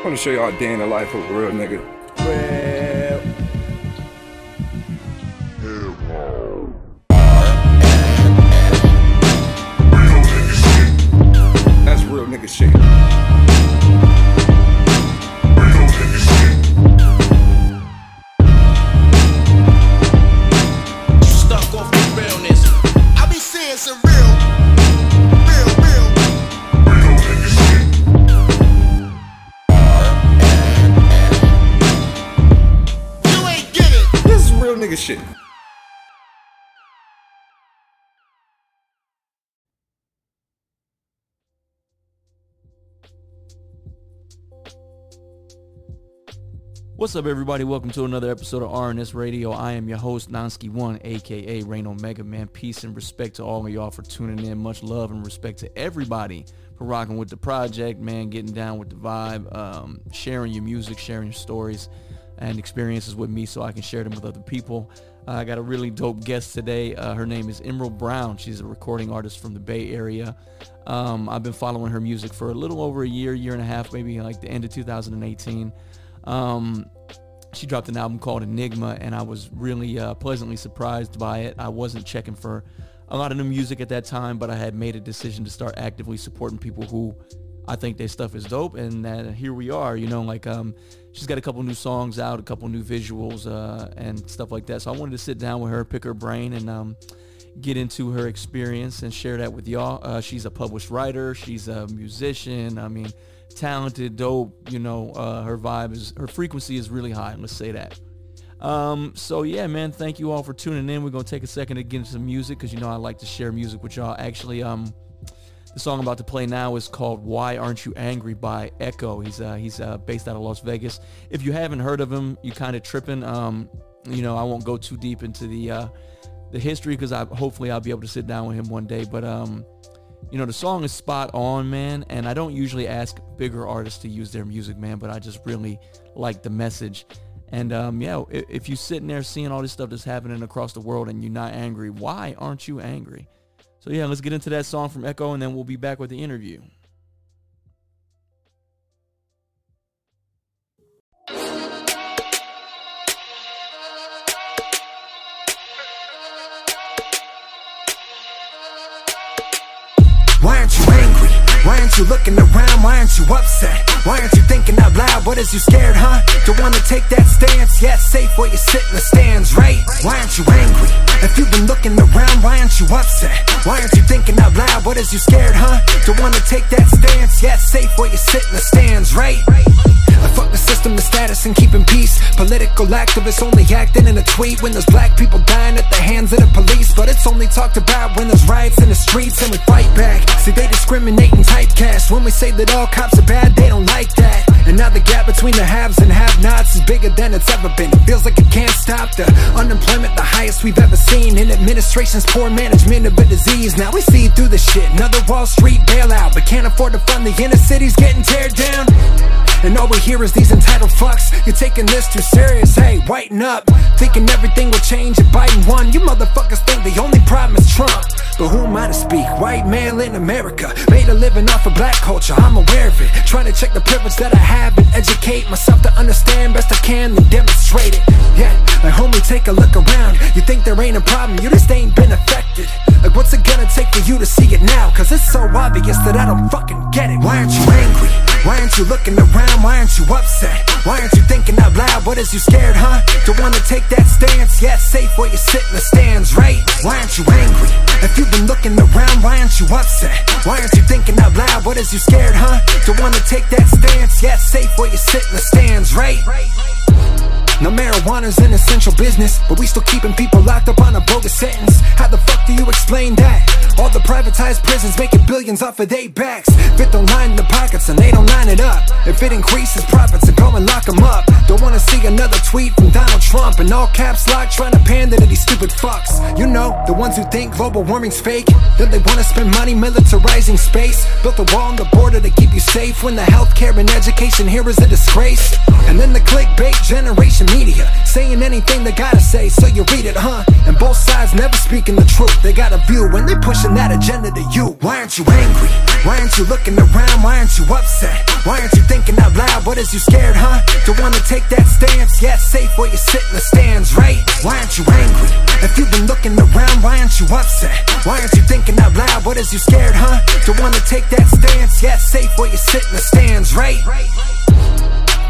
I want to show y'all a day in the life of a real nigga. That's real nigga shit. What's up, everybody? Welcome to another episode of RNS Radio. I am your host, Nonsky1, aka Rain Omega Man. Peace and respect to all of y'all for tuning in. Much love and respect to everybody for rocking with the project, man, getting down with the vibe, um, sharing your music, sharing your stories and experiences with me so I can share them with other people. Uh, I got a really dope guest today. Uh, her name is Imerald Brown. She's a recording artist from the Bay Area. Um, I've been following her music for a little over a year, year and a half, maybe like the end of 2018. Um, she dropped an album called Enigma, and I was really uh, pleasantly surprised by it. I wasn't checking for a lot of new music at that time, but I had made a decision to start actively supporting people who I think their stuff is dope, and uh, here we are. You know, like um, she's got a couple new songs out, a couple new visuals, uh, and stuff like that. So I wanted to sit down with her, pick her brain, and um, get into her experience and share that with y'all. Uh, she's a published writer. She's a musician. I mean, talented, dope. You know, uh, her vibe is, her frequency is really high. Let's say that. Um, so yeah, man, thank you all for tuning in. We're gonna take a second to get into some music because you know I like to share music with y'all. Actually, um, the song I'm about to play now is called "Why Aren't You Angry" by Ekoh. He's uh, he's uh, based out of Las Vegas. If you haven't heard of him, you kind of tripping. Um, you know, I won't go too deep into the uh, the history because I hopefully I'll be able to sit down with him one day. But um, you know, the song is spot on, man. And I don't usually ask bigger artists to use their music, man, but I just really like the message. And um, yeah, i- if you're sitting there seeing all this stuff that's happening across the world and you're not angry, why aren't you angry? So yeah, let's get into that song from Ekoh, and then we'll be back with the interview. Looking around? Why aren't you upset? Why aren't you thinking out loud? What is you scared, huh? Don't wanna take that stance? Yeah, it's safe where you sit in the stands, right? Why aren't you angry? If you've been looking around, why aren't you upset? Why aren't you thinking out loud? What is you scared, huh? Don't wanna take that stance? Yeah, it's safe where you sit in the stands, right? I fuck the system, the status, and keeping peace. Political activists only acting in a tweet when there's black people dying at the hands of the police. But it's only talked about when there's riots in the streets and we fight back. See, they discriminate and typecast. When we say that all cops are bad, they don't like that. And now the gap between the haves and have-nots is bigger than it's ever been. It feels like it can't stop. The unemployment, the highest we've ever seen. In administration's poor management of a disease. Now we see through the shit. Another Wall Street bailout, but can't afford to fund the inner cities getting teared down. And all we hear is these entitled fucks. You're taking this too serious, hey, whiten up. Thinking everything will change if Biden won. You motherfuckers think the only problem is Trump. But who am I to speak? White male in America. Made a living off of black culture, I'm aware of it. Trying to check the privilege that I have and educate myself to understand best I can, then demonstrate it. Yeah, like homie, take a look around. You think there ain't a problem, you just ain't been affected. Like, what's it gonna take for you to see it now? Cause it's so obvious that I don't fucking get it. Why aren't you angry? Why aren't you looking around? Why aren't you upset? Why aren't you thinking out loud? What is you scared, huh? Don't wanna take that stance? Yeah, it's safe where you sit in the stands, right? Why aren't you angry? If you've been looking around, why aren't you upset? Why aren't you thinking out loud? What is you scared, huh? Don't wanna take that stance? Yeah, it's safe where you sit in the stands, right? Now marijuana's an essential business, but we still keeping people locked up on a bogus sentence. How the fuck do you explain that? All the privatized prisons making billions off of their backs. If it don't line the pockets and they don't line it up. If it increases profits, then go and lock them up. Don't wanna see another tweet from Donald Trump and all caps lock trying to pander to these stupid fucks. You know, the ones who think global warming's fake. Then they wanna spend money militarizing space. Built a wall on the border to keep you safe when the healthcare and education here is a disgrace. And then the clickbait generation media saying anything they gotta say, so you read it, huh? And both sides never speaking the truth. They got a view when they pushing that agenda to you. Why aren't you angry? Why aren't you looking around? Why aren't you upset? Why aren't you thinking out loud, what is you scared, huh? Don't wanna take that stance, yeah, safe where you sit in the stands, right? Why aren't you angry? If you've been looking around, why aren't you upset? Why aren't you thinking out loud, what is you scared, huh? Don't wanna take that stance, yeah, safe where you sit in the stands, right?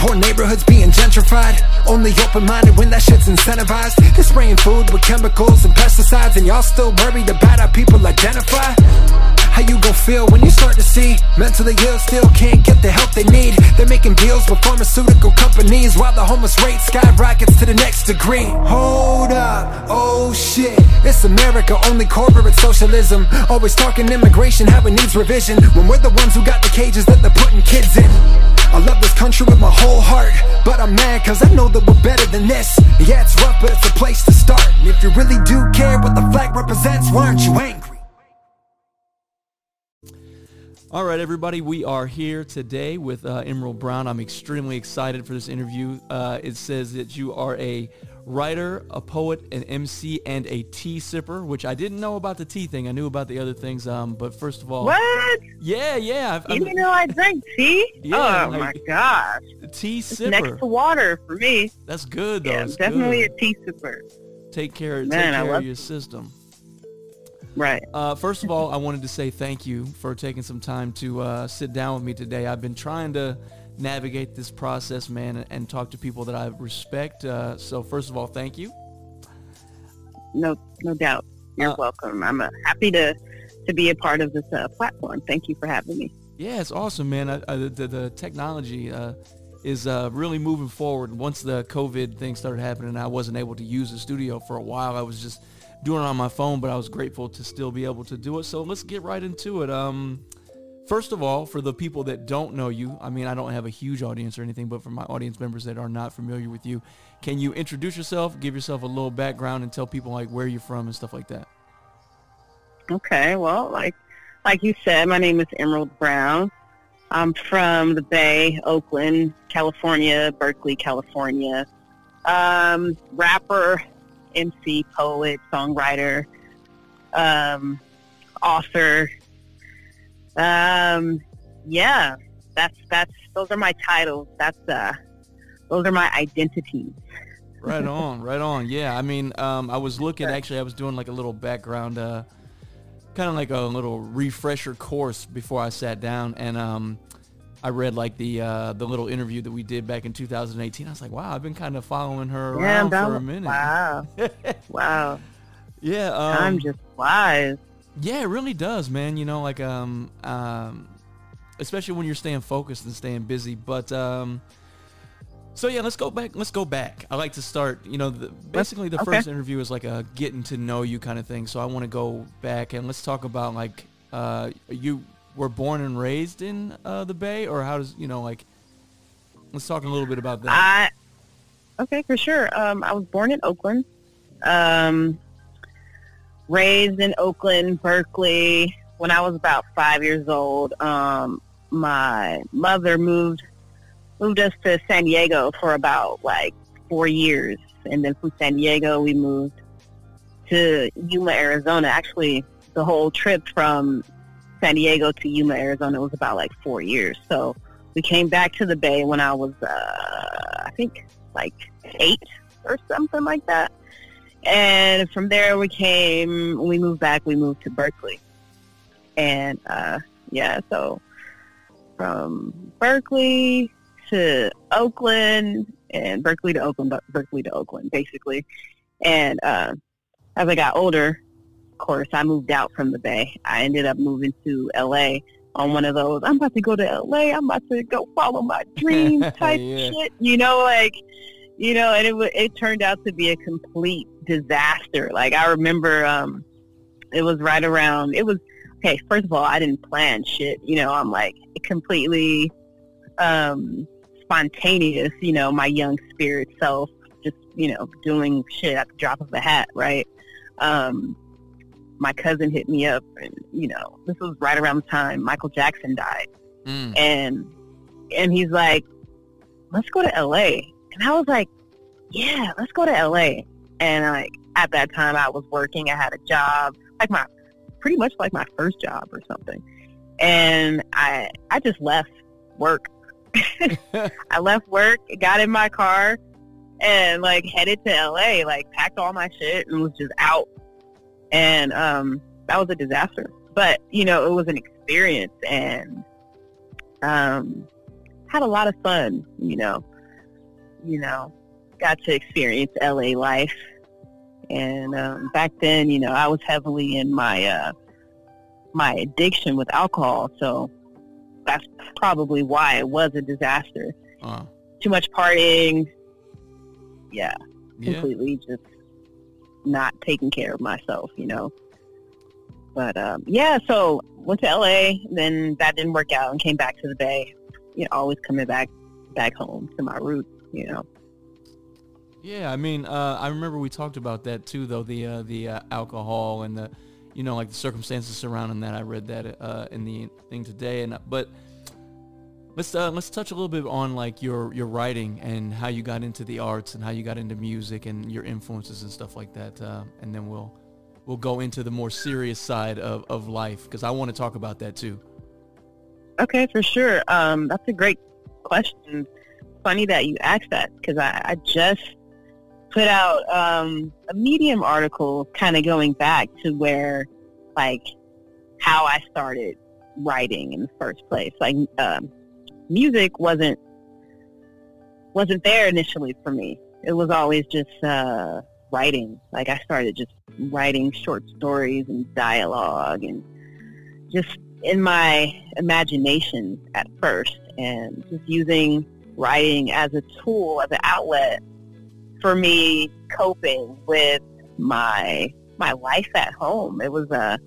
Poor neighborhoods being gentrified Only open-minded when that shit's incentivized They're spraying food with chemicals and pesticides And y'all still worried about how people identify? How you gon' feel when you start to see? Mentally ill still can't get the help they need. They're making deals with pharmaceutical companies While the homeless rate skyrockets to the next degree. Hold up, oh shit. It's America, only corporate socialism. Always talking immigration, how it needs revision. When we're the ones who got the cages that they're putting kids in. I love this country with my whole heart But I'm mad cause I know that we're better than this. Yeah, it's rough, but it's a place to start. And if you really do care what the flag represents Why aren't you angry? All right, everybody, we are here today with uh, Imerald Brown. I'm extremely excited for this interview. Uh, it says that you are a writer, a poet, an MC, and a tea sipper, which I didn't know about the tea thing. I knew about the other things. Um, but first of all, What? yeah, yeah, I've, You I'm know I drink tea? Yeah, oh like- my gosh. tea It's next to water for me. That's good though. Yeah, definitely good. a tea sipper. Take care, take Man, I care of your system. Right. Uh, first of all, I wanted to say thank you for taking some time to uh, sit down with me today. I've been trying to navigate this process, man, and, and talk to people that I respect. Uh, so first of all, thank you. No no doubt. You're Uh, welcome. I'm uh, happy to to be a part of this uh, platform. Thank you for having me. Yeah, it's awesome, man. I, I, the, the technology uh, is uh, really moving forward. Once the COVID thing started happening, I wasn't able to use the studio for a while. I was just doing it on my phone, but I was grateful to still be able to do it. So let's get right into it. Um, first of all, for the people that don't know you, I mean, I don't have a huge audience or anything, but for my audience members that are not familiar with you, can you introduce yourself, give yourself a little background, and tell people like where you're from and stuff like that? Okay. Well, like like you said, my name is Imerald Brown. I'm from the Bay, Oakland, California, Berkeley, California. Um, rapper, MC, poet, songwriter, um, author. Um, yeah, that's that's those are my titles. That's uh, those are my identities. Right on, right on. Yeah, I mean, um, I was looking. Actually, I was doing like a little background, uh, kind of like a little refresher course before I sat down, and um, I read like the uh, the little interview that we did back in 2018. I was like, wow, I've been kind of following her Yeah, around for a minute. Wow, wow. Yeah, um, Time just flies. yeah, it really does, man. You know, like um, um, especially when you're staying focused and staying busy. But um, so yeah, let's go back. Let's go back. I like to start. You know, the, basically the okay. first interview is like a getting to know you kind of thing. So I want to go back and let's talk about like uh, you were born and raised in uh, the Bay, or how does you know like? Let's talk a little bit about that. I okay for sure. Um, I was born in Oakland, um, raised in Oakland, Berkeley. When I was about five years old, um, my mother moved moved us to San Diego for about like four years, and then from San Diego we moved to Yuma, Arizona. Actually, the whole trip from San Diego to Yuma, Arizona was about like four years. So we came back to the Bay when I was, uh, I think, like eight or something like that. And from there, we came. We moved back, we moved to Berkeley. And uh, yeah, so from Berkeley to Oakland, and Berkeley to Oakland, Ber- Berkeley to Oakland, basically. And uh, as I got older, course, I moved out from the Bay. I ended up moving to LA on one of those. I'm about to go to LA. I'm about to go follow my dreams type Yeah. shit. You know, like you know, and it wa- it turned out to be a complete disaster. Like I remember, um, it was right around. It was okay. First of all, I didn't plan shit. You know, I'm like completely um, spontaneous. You know, my young spirit self, just you know, doing shit at the drop of a hat. Right. Um, my cousin hit me up, and you know, this was right around the time Michael Jackson died Mm. and and he's like, "Let's go to LA." And I was like, "Yeah, let's go to LA." And like at that time, I was working. I had a job, like my pretty much like my first job or something. And I I just left work I left work, got in my car, and like headed to LA. Like packed all my shit and was just out. And um, that was a disaster. But you know, it was an experience, and um, had a lot of fun. You know, you know, got to experience LA life. And um, back then, you know, I was heavily in my uh, my addiction with alcohol, so that's probably why it was a disaster. Uh, Too much partying, yeah, yeah. completely just not taking care of myself, you know. But um, yeah, so went to LA, then that didn't work out, and came back to the Bay. You know, always coming back back home to my roots, you know. Yeah, I mean, uh, I remember we talked about that too, though the uh, the uh, alcohol and the, you know, like the circumstances surrounding that. I read that uh, in the thing today, and but let's uh, let's touch a little bit on like your your writing and how you got into the arts and how you got into music and your influences and stuff like that, uh, and then we'll we'll go into the more serious side of, of life because I want to talk about that too. Okay, for sure. Um, that's a great question. Funny that you asked that because I, I just put out um, a Medium article, kind of going back to where, like, how I started writing in the first place. Like, um, music wasn't wasn't there initially for me. It was always just uh, writing. Like, I started just writing short stories and dialogue and just in my imagination at first and just using writing as a tool, as an outlet for me coping with my my life at home. It was a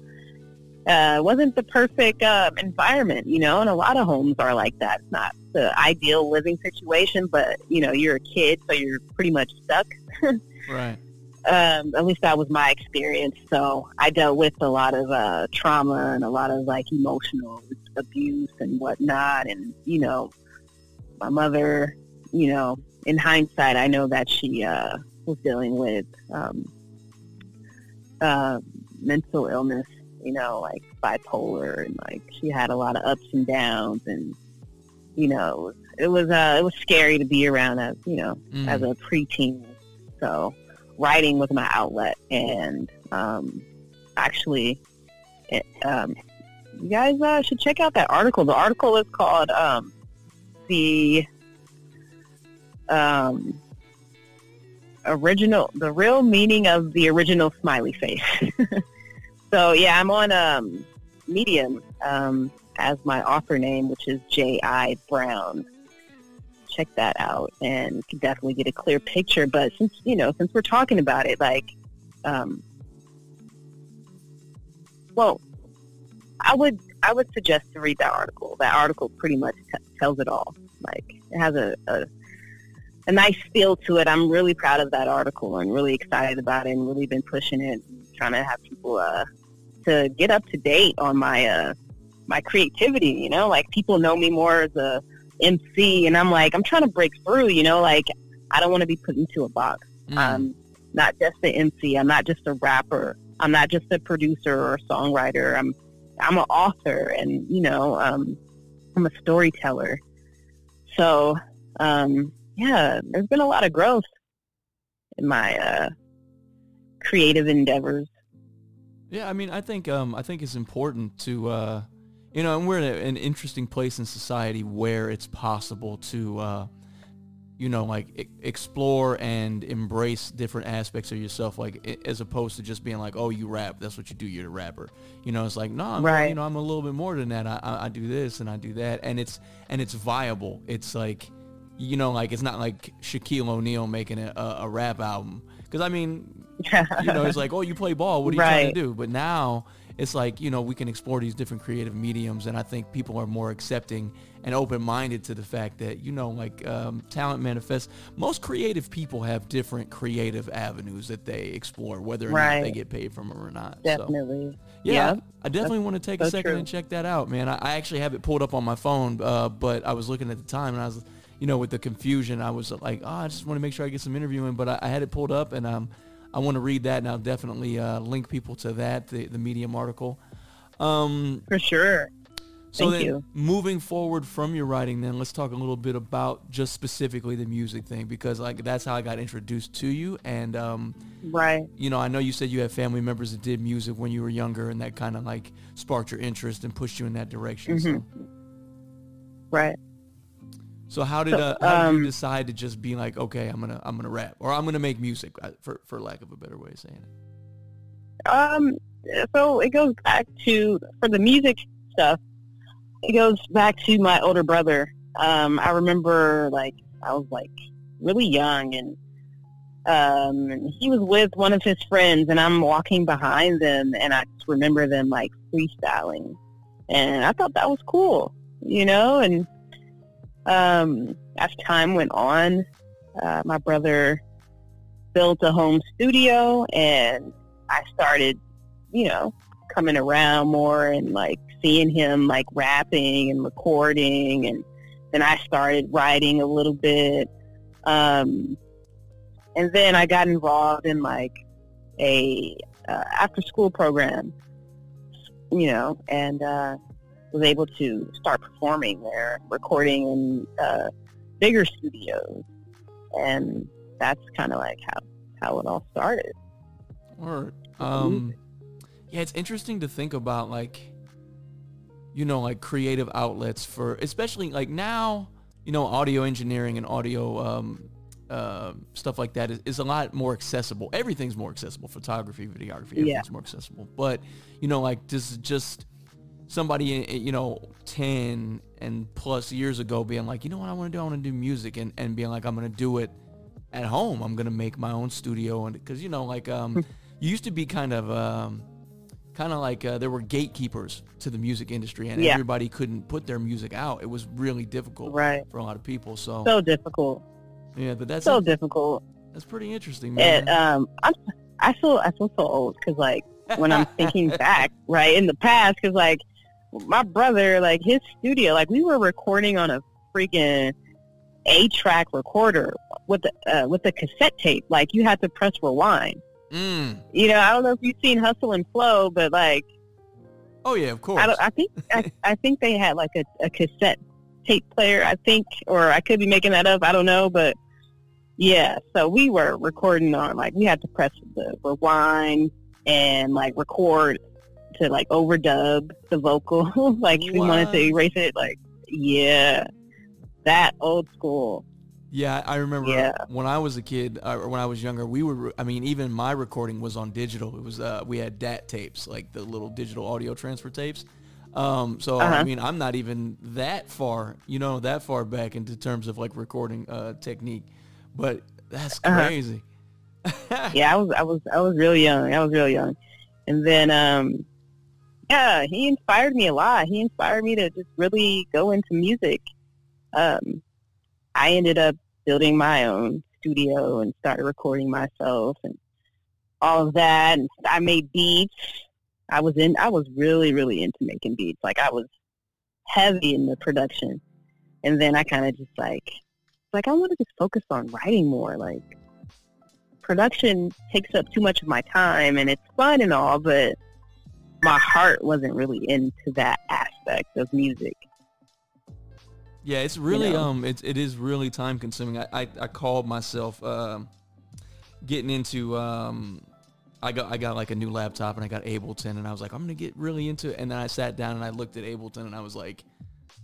uh, wasn't the perfect uh, environment, you know, and a lot of homes are like that. It's not the ideal living situation, but you know, you're a kid, so you're pretty much stuck. Right. um, at least that was my experience. So I dealt with a lot of uh, trauma and a lot of like emotional abuse and whatnot. And you know, my mother, you know, in hindsight, I know that she uh, was dealing with um, uh, mental illness. You know, like bipolar, and like she had a lot of ups and downs, and you know, it was uh, it was scary to be around as you know Mm. as a preteen. So writing was my outlet, and um, actually, it, um, you guys uh, should check out that article. The article is called um, the um, original, the real meaning of the original smiley face. so yeah, I'm on um, Medium um, as my author name, which is J I Brown. Check that out, and can definitely get a clear picture. But since you know, since we're talking about it, like, um, well, I would I would suggest to read that article. That article pretty much t- tells it all. Like, it has a, a a nice feel to it. I'm really proud of that article and really excited about it and really been pushing it, and trying to have people uh, to get up to date on my uh, my creativity. You know, like people know me more as a MC, and I'm like I'm trying to break through. You know, like I don't want to be put into a box. Mm. I'm not just an MC. I'm not just a rapper. I'm not just a producer or a songwriter. I'm I'm an author, and you know, um, I'm a storyteller. So, um, yeah, there's been a lot of growth in my uh, creative endeavors. Yeah, I mean, I think um, I think it's important to, uh, you know, and we're in a, an interesting place in society where it's possible to, uh, you know, like e- explore and embrace different aspects of yourself, like i- as opposed to just being like, oh, you rap, that's what you do, you're a rapper. You know, it's like, no, I'm, Right. you know, I'm a little bit more than that. I, I, I do this and I do that, and it's and it's viable. It's like, you know, like it's not like Shaquille O'Neal making a, a, a rap album. Because I mean, you know, it's like, oh, you play ball. What are you trying to do? But now it's like, you know, we can explore these different creative mediums. And I think people are more accepting and open-minded to the fact that, you know, like um, talent manifests. Most creative people have different creative avenues that they explore, whether or not they get paid from them or not. So, Definitely. yeah, Yeah, I definitely want to take a second true. and check that out, man. I, I actually have it pulled up on my phone, uh, but I was looking at the time and I was, you know, with the confusion, I was like, oh, I just want to make sure I get some interviewing, but I, I had it pulled up and um, I want to read that and I'll definitely uh, link people to that, the, the Medium article. Um, For sure. So Thank then, you. moving forward from your writing, then let's talk a little bit about just specifically the music thing because like that's how I got introduced to you. And um, Right. you know, I know you said you had family members that did music when you were younger, and that kind of like sparked your interest and pushed you in that direction. Mm-hmm. Right. So how did uh, how did you um, decide to just be like, okay, I'm gonna I'm gonna rap or I'm gonna make music uh, for for lack of a better way of saying it. Um, so it goes back to for the music stuff. It goes back to my older brother. Um, I remember like I was like really young, and um, he was with one of his friends, and I'm walking behind them, and I just remember them like freestyling, and I thought that was cool, you know. And um, as time went on, uh, my brother built a home studio, and I started, you know, coming around more and like seeing him like rapping and recording and then I started writing a little bit. Um, and then I got involved in like a uh, after school program, you know, and uh, was able to start performing there, recording in uh, bigger studios. And that's kind of like how, how it all started. Or um, yeah, it's interesting to think about like, you know, like creative outlets for, especially like now, you know, audio engineering and audio um, uh, stuff like that is, is a lot more accessible. Everything's more accessible. Photography, videography, everything's Yeah. more accessible. But you know, like this is just somebody, eh, you know, ten and plus years ago being like, you know what I want to do? I want to do music, and and being like, I'm gonna do it at home. I'm gonna make my own studio, and because you know, like um, you used to be kind of um, kind of like uh, there were gatekeepers to the music industry, and Yeah. everybody couldn't put their music out. It was really difficult Right. for a lot of people. So, So difficult. yeah, but that's So difficult. that's pretty interesting, man. And um, I'm, I feel I feel so old because like when I'm thinking back, right in the past, because like my brother, like his studio, like we were recording on a freaking eight track recorder with the uh, with the cassette tape. Like you had to press rewind. mm. You know, I don't know if you've seen Hustle and Flow, but like Oh yeah, of course. I, don't, I think I, I think they had like a, a cassette tape player. I think, or I could be making that up. I don't know, but yeah. So we were recording on like we had to press the rewind and like record to like overdub the vocal. like we wanted to erase it. Like yeah, that old school. Yeah, I remember Yeah. when I was a kid, uh, or when I was younger, we were. I mean, even my recording was on digital. It was uh, we had DAT tapes, like the little digital audio transfer tapes. Um, so I Uh-huh. mean, I'm not even that far, you know, that far back into terms of like recording uh, technique, but that's Uh-huh. crazy. yeah, I was I was I was real young. I was real young. And then um yeah, he inspired me a lot. He inspired me to just really go into music. Um I ended up building my own studio and started recording myself and all of that and I made beats. I was in I was really really into making beats. Like I was heavy in the production. And then I kind of just like like I want to just focus on writing more like production takes up too much of my time and it's fun and all, but my heart wasn't really into that aspect of music. Yeah, it's really know? um, it's it is really time consuming. I I, I called myself um, getting into um, I got I got like a new laptop and I got Ableton and I was like I'm gonna get really into it and then I sat down and I looked at Ableton and I was like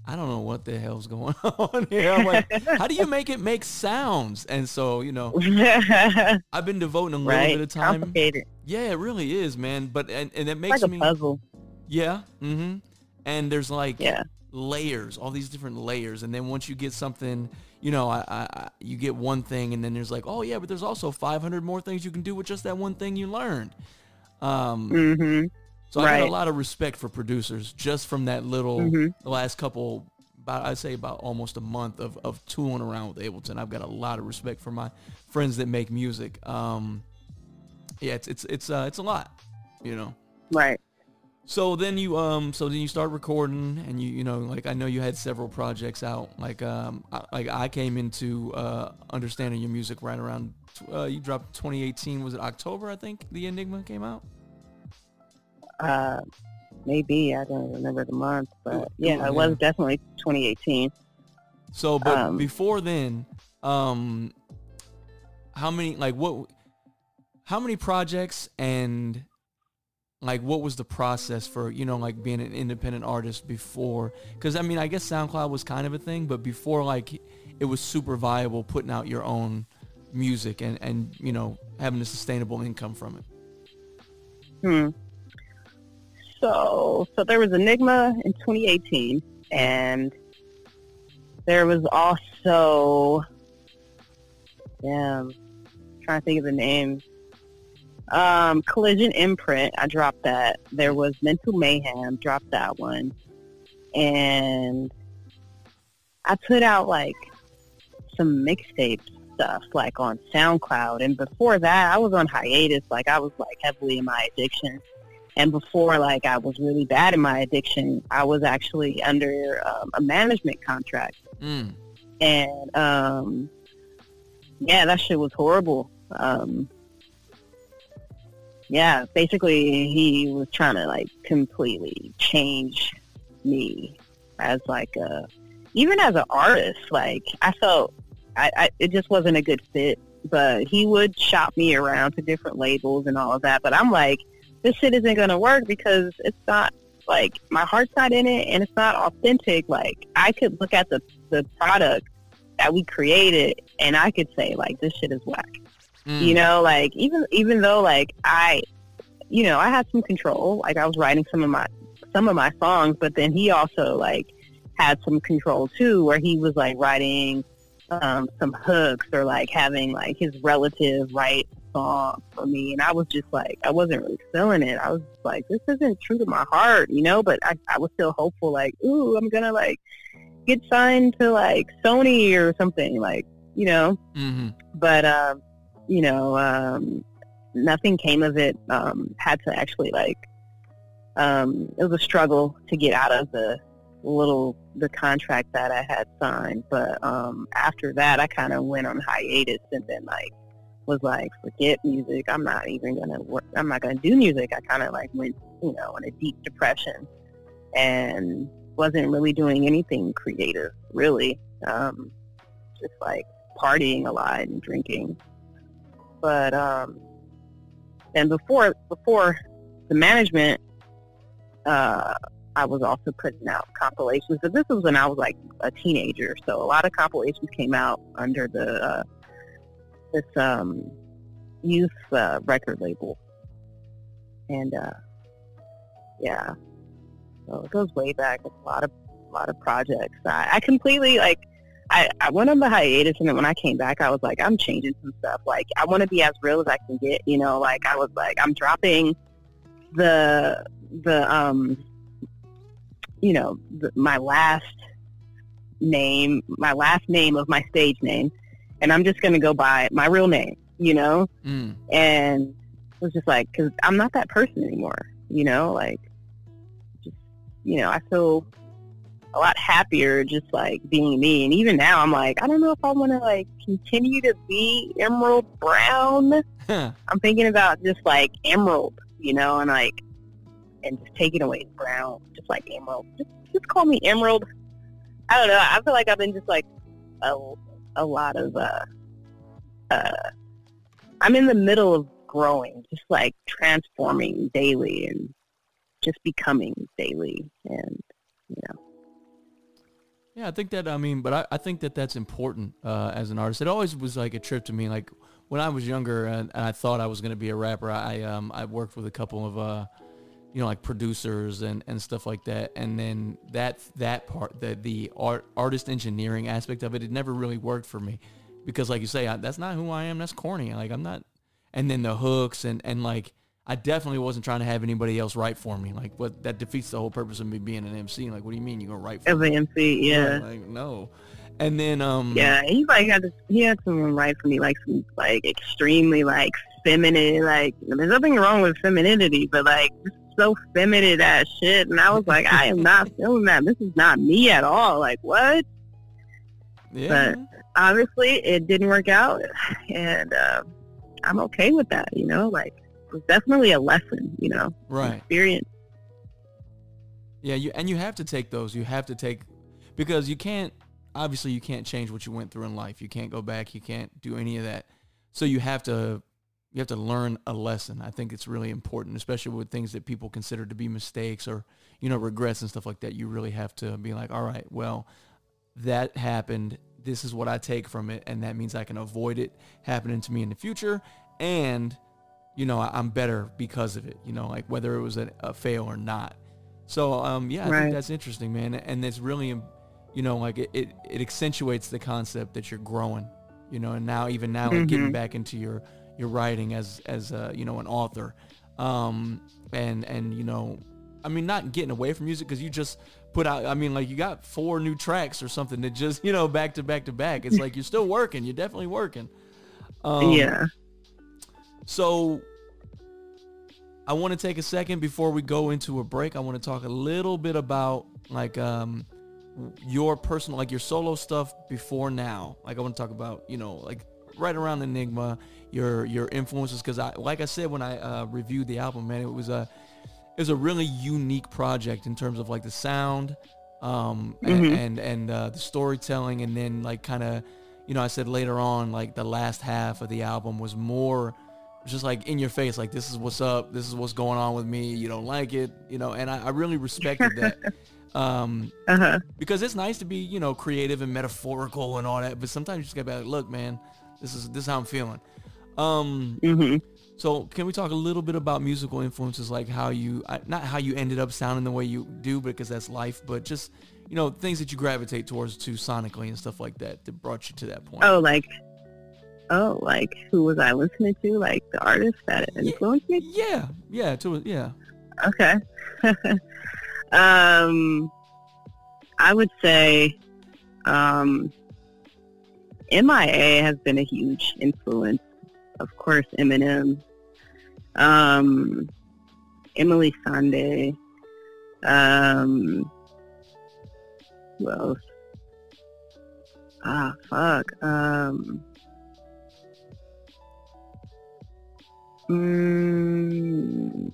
I don't know what the hell's going on here. I'm like, how do you make it make sounds? And so you know. I've been devoting a little bit of time. Complicated. Yeah, it really is, man. But and, and it makes like a me puzzle. yeah. Mm-hmm. And there's like Yeah. layers, all these different layers, and then once you get something, you know, I, I, I you get one thing, and then there's like, oh yeah, but there's also 500 more things you can do with just that one thing you learned. Um, mm-hmm. so I got a lot of respect for producers just from that little Mhm. the last couple. About, I'd say about almost a month of, of tooling around with Ableton. I've got a lot of respect for my friends that make music. Um, yeah, it's it's it's uh, it's a lot, you know. Right. So then you um so then you start recording and you you know like I know you had several projects out like um I, like I came into uh understanding your music right around uh you dropped 2018 was it October I think the Enigma came out Uh, maybe I don't remember the month, but Ooh, yeah, it was definitely 2018. So, but Um, before then, um, how many like what? How many projects and like what was the process for you know like being an independent artist before? Because I mean, I guess SoundCloud was kind of a thing, but before like it was super viable putting out your own music and and you know having a sustainable income from it. Hmm. So, so there was Enigma in 2018, and there was also, damn, trying to think of the name. Um, Collision Imprint. I dropped that. There was Mental Mayhem. Dropped that one, and I put out like some mixtape stuff like on SoundCloud. And before that, I was on hiatus. Like I was like heavily in my addiction. And before like I was really bad in my addiction, I was actually under um, a management contract. Mm. And um, yeah, that shit was horrible. Um, yeah, basically he was trying to like completely change me as like a even as an artist. Like I felt I, I it just wasn't a good fit. But he would shop me around to different labels and all of that. But I'm like, this shit isn't gonna work because it's not like my heart's not in it and it's not authentic. Like I could look at the the product that we created and I could say like this shit is whack. Mm. You know, like even even though like I you know, I had some control. Like I was writing some of my some of my songs, but then he also like had some control too where he was like writing um, some hooks or like having like his relative write a song for me and I was just like I wasn't really feeling it. I was like, this isn't true to my heart, you know, but I, I was still hopeful like, ooh, I'm gonna like get signed to like Sony or something, like, you know hmm but um, you know, um, nothing came of it. Um, had to actually like, um, it was a struggle to get out of the little the contract that I had signed. But um, after that, I kind of went on hiatus and then like was like, forget music. I'm not even gonna work. I'm not gonna do music. I kind of like went, you know, in a deep depression and wasn't really doing anything creative, really. Um, just like partying a lot and drinking. But um, and before before the management, uh, I was also putting out compilations. But this was when I was like a teenager, so a lot of compilations came out under the uh, this um, youth uh, record label, and uh, yeah, so it goes way back. It's a lot of a lot of projects. I, I completely like I, I went on the hiatus and then when I came back I was like, I'm changing some stuff. Like I want to be as real as I can get, you know, like I was like, I'm dropping the, the, um, you know, the, my last name, my last name of my stage name. And I'm just going to go by my real name, you know? Mm. And it was just like, cause I'm not that person anymore, you know, like, just, you know, I feel a lot happier just like being me. And even now I'm like, I don't know if I want to like continue to be Imerald Brown. I'm thinking about just like Imerald, you know, and like, and just taking away Brown, just like Imerald. Just, just call me Imerald. I don't know. I feel like I've been just like a, a lot of, uh, uh, I'm in the middle of growing, just like transforming daily and just becoming daily. And, you know, Yeah, I think that I mean, but I, I think that that's important uh, as an artist. It always was like a trip to me. Like when I was younger and, and I thought I was going to be a rapper, I um I worked with a couple of uh you know like producers and, and stuff like that. And then that that part the the art artist engineering aspect of it, it never really worked for me because like you say, I, that's not who I am. That's corny. Like I'm not. And then the hooks and and like. I definitely wasn't trying to have anybody else write for me. Like, what that defeats the whole purpose of me being an MC. Like, what do you mean you're gonna write for as me? an MC, yeah. Like, no. And then um Yeah, he like had this, he had someone write for me like some like extremely like feminine like there's nothing wrong with femininity, but like so feminine ass shit, and I was like, I am not feeling that. This is not me at all. Like what? yeah. But Obviously, it didn't work out, and uh, I'm okay with that. You know, like was definitely a lesson. You know, right. experience. Yeah, you and you have to take those. You have to take because you can't obviously you can't change what you went through in life. You can't go back. You can't do any of that. So you have to you have to learn a lesson. I think it's really important, especially with things that people consider to be mistakes or you know regrets and stuff like that. You really have to be like, all right, well, that happened. This is what I take from it, and that means I can avoid it happening to me in the future, and you know I'm better because of it. You know, like whether it was a, a fail or not. So um, yeah, I Right. think that's interesting, man, and it's really, you know, like it, it, it accentuates the concept that you're growing, you know, and now even now like, getting Mhm. back into your your writing as as a, you know an author, um, and and you know, I mean not getting away from music because you just put out, I mean like you got four new tracks or something that just you know back to back to back. It's like you're still working, you're definitely working. Um, yeah. so I want to take a second before we go into a break. I want to talk a little bit about like um your personal like your solo stuff before now. Like I want to talk about, you know, like right around Enigma, your your influences cuz I like I said when I uh reviewed the album, man, it was a it was a really unique project in terms of like the sound um a- Mhm. and and uh the storytelling and then like kind of you know, I said later on like the last half of the album was more just like in your face like this is what's up this is what's going on with me you don't like it you know and i, I really respected that um Uh huh. because it's nice to be you know creative and metaphorical and all that but sometimes you just gotta be like look man this is this is how i'm feeling um Mhm. so can we talk a little bit about musical influences like how you not how you ended up sounding the way you do because that's life but just you know things that you gravitate towards too sonically and stuff like that that brought you to that point Oh, like, oh, like who was I listening to? Like the artist that influenced me? yeah yeah to yeah Okay. um, I would say, um, MIA has been a huge influence. Of course, Eminem, um, Emeli Sandé, um, who else? Ah, fuck. Um, mm,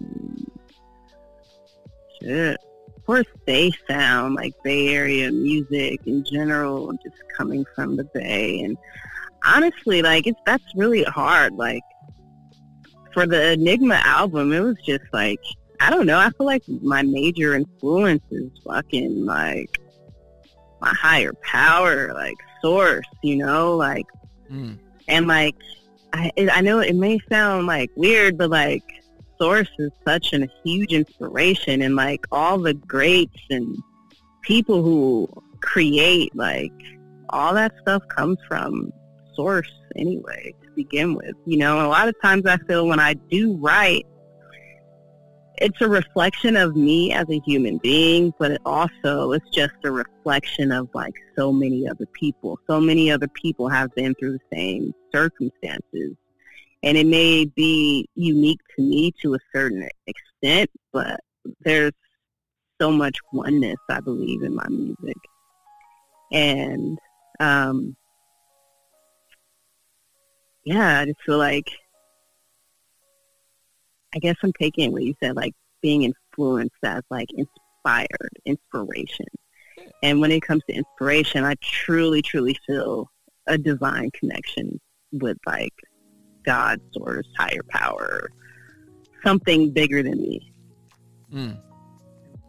shit. Of course, they sound like Bay Area music in general, just coming from the Bay. And honestly, like it's that's really hard. Like for the Enigma album, it was just like I don't know. I feel like my major influence is fucking like my higher power, like source. You know, like Mm. and like I, I know it may sound like weird, but like Source is such a huge inspiration, and like all the greats and people who create, like all that stuff comes from Source anyway to begin with. You know, a lot of times I feel when I do write, it's a reflection of me as a human being, but it also it's just a reflection of like so many other people. So many other people have been through the same circumstances. And it may be unique to me to a certain extent, but there's so much oneness, I believe, in my music. And um, yeah, I just feel like I guess I'm taking what you said, like being influenced as like inspired, inspiration. And when it comes to inspiration, I truly, truly feel a divine connection with like God, source, higher power, something bigger than me. Mm.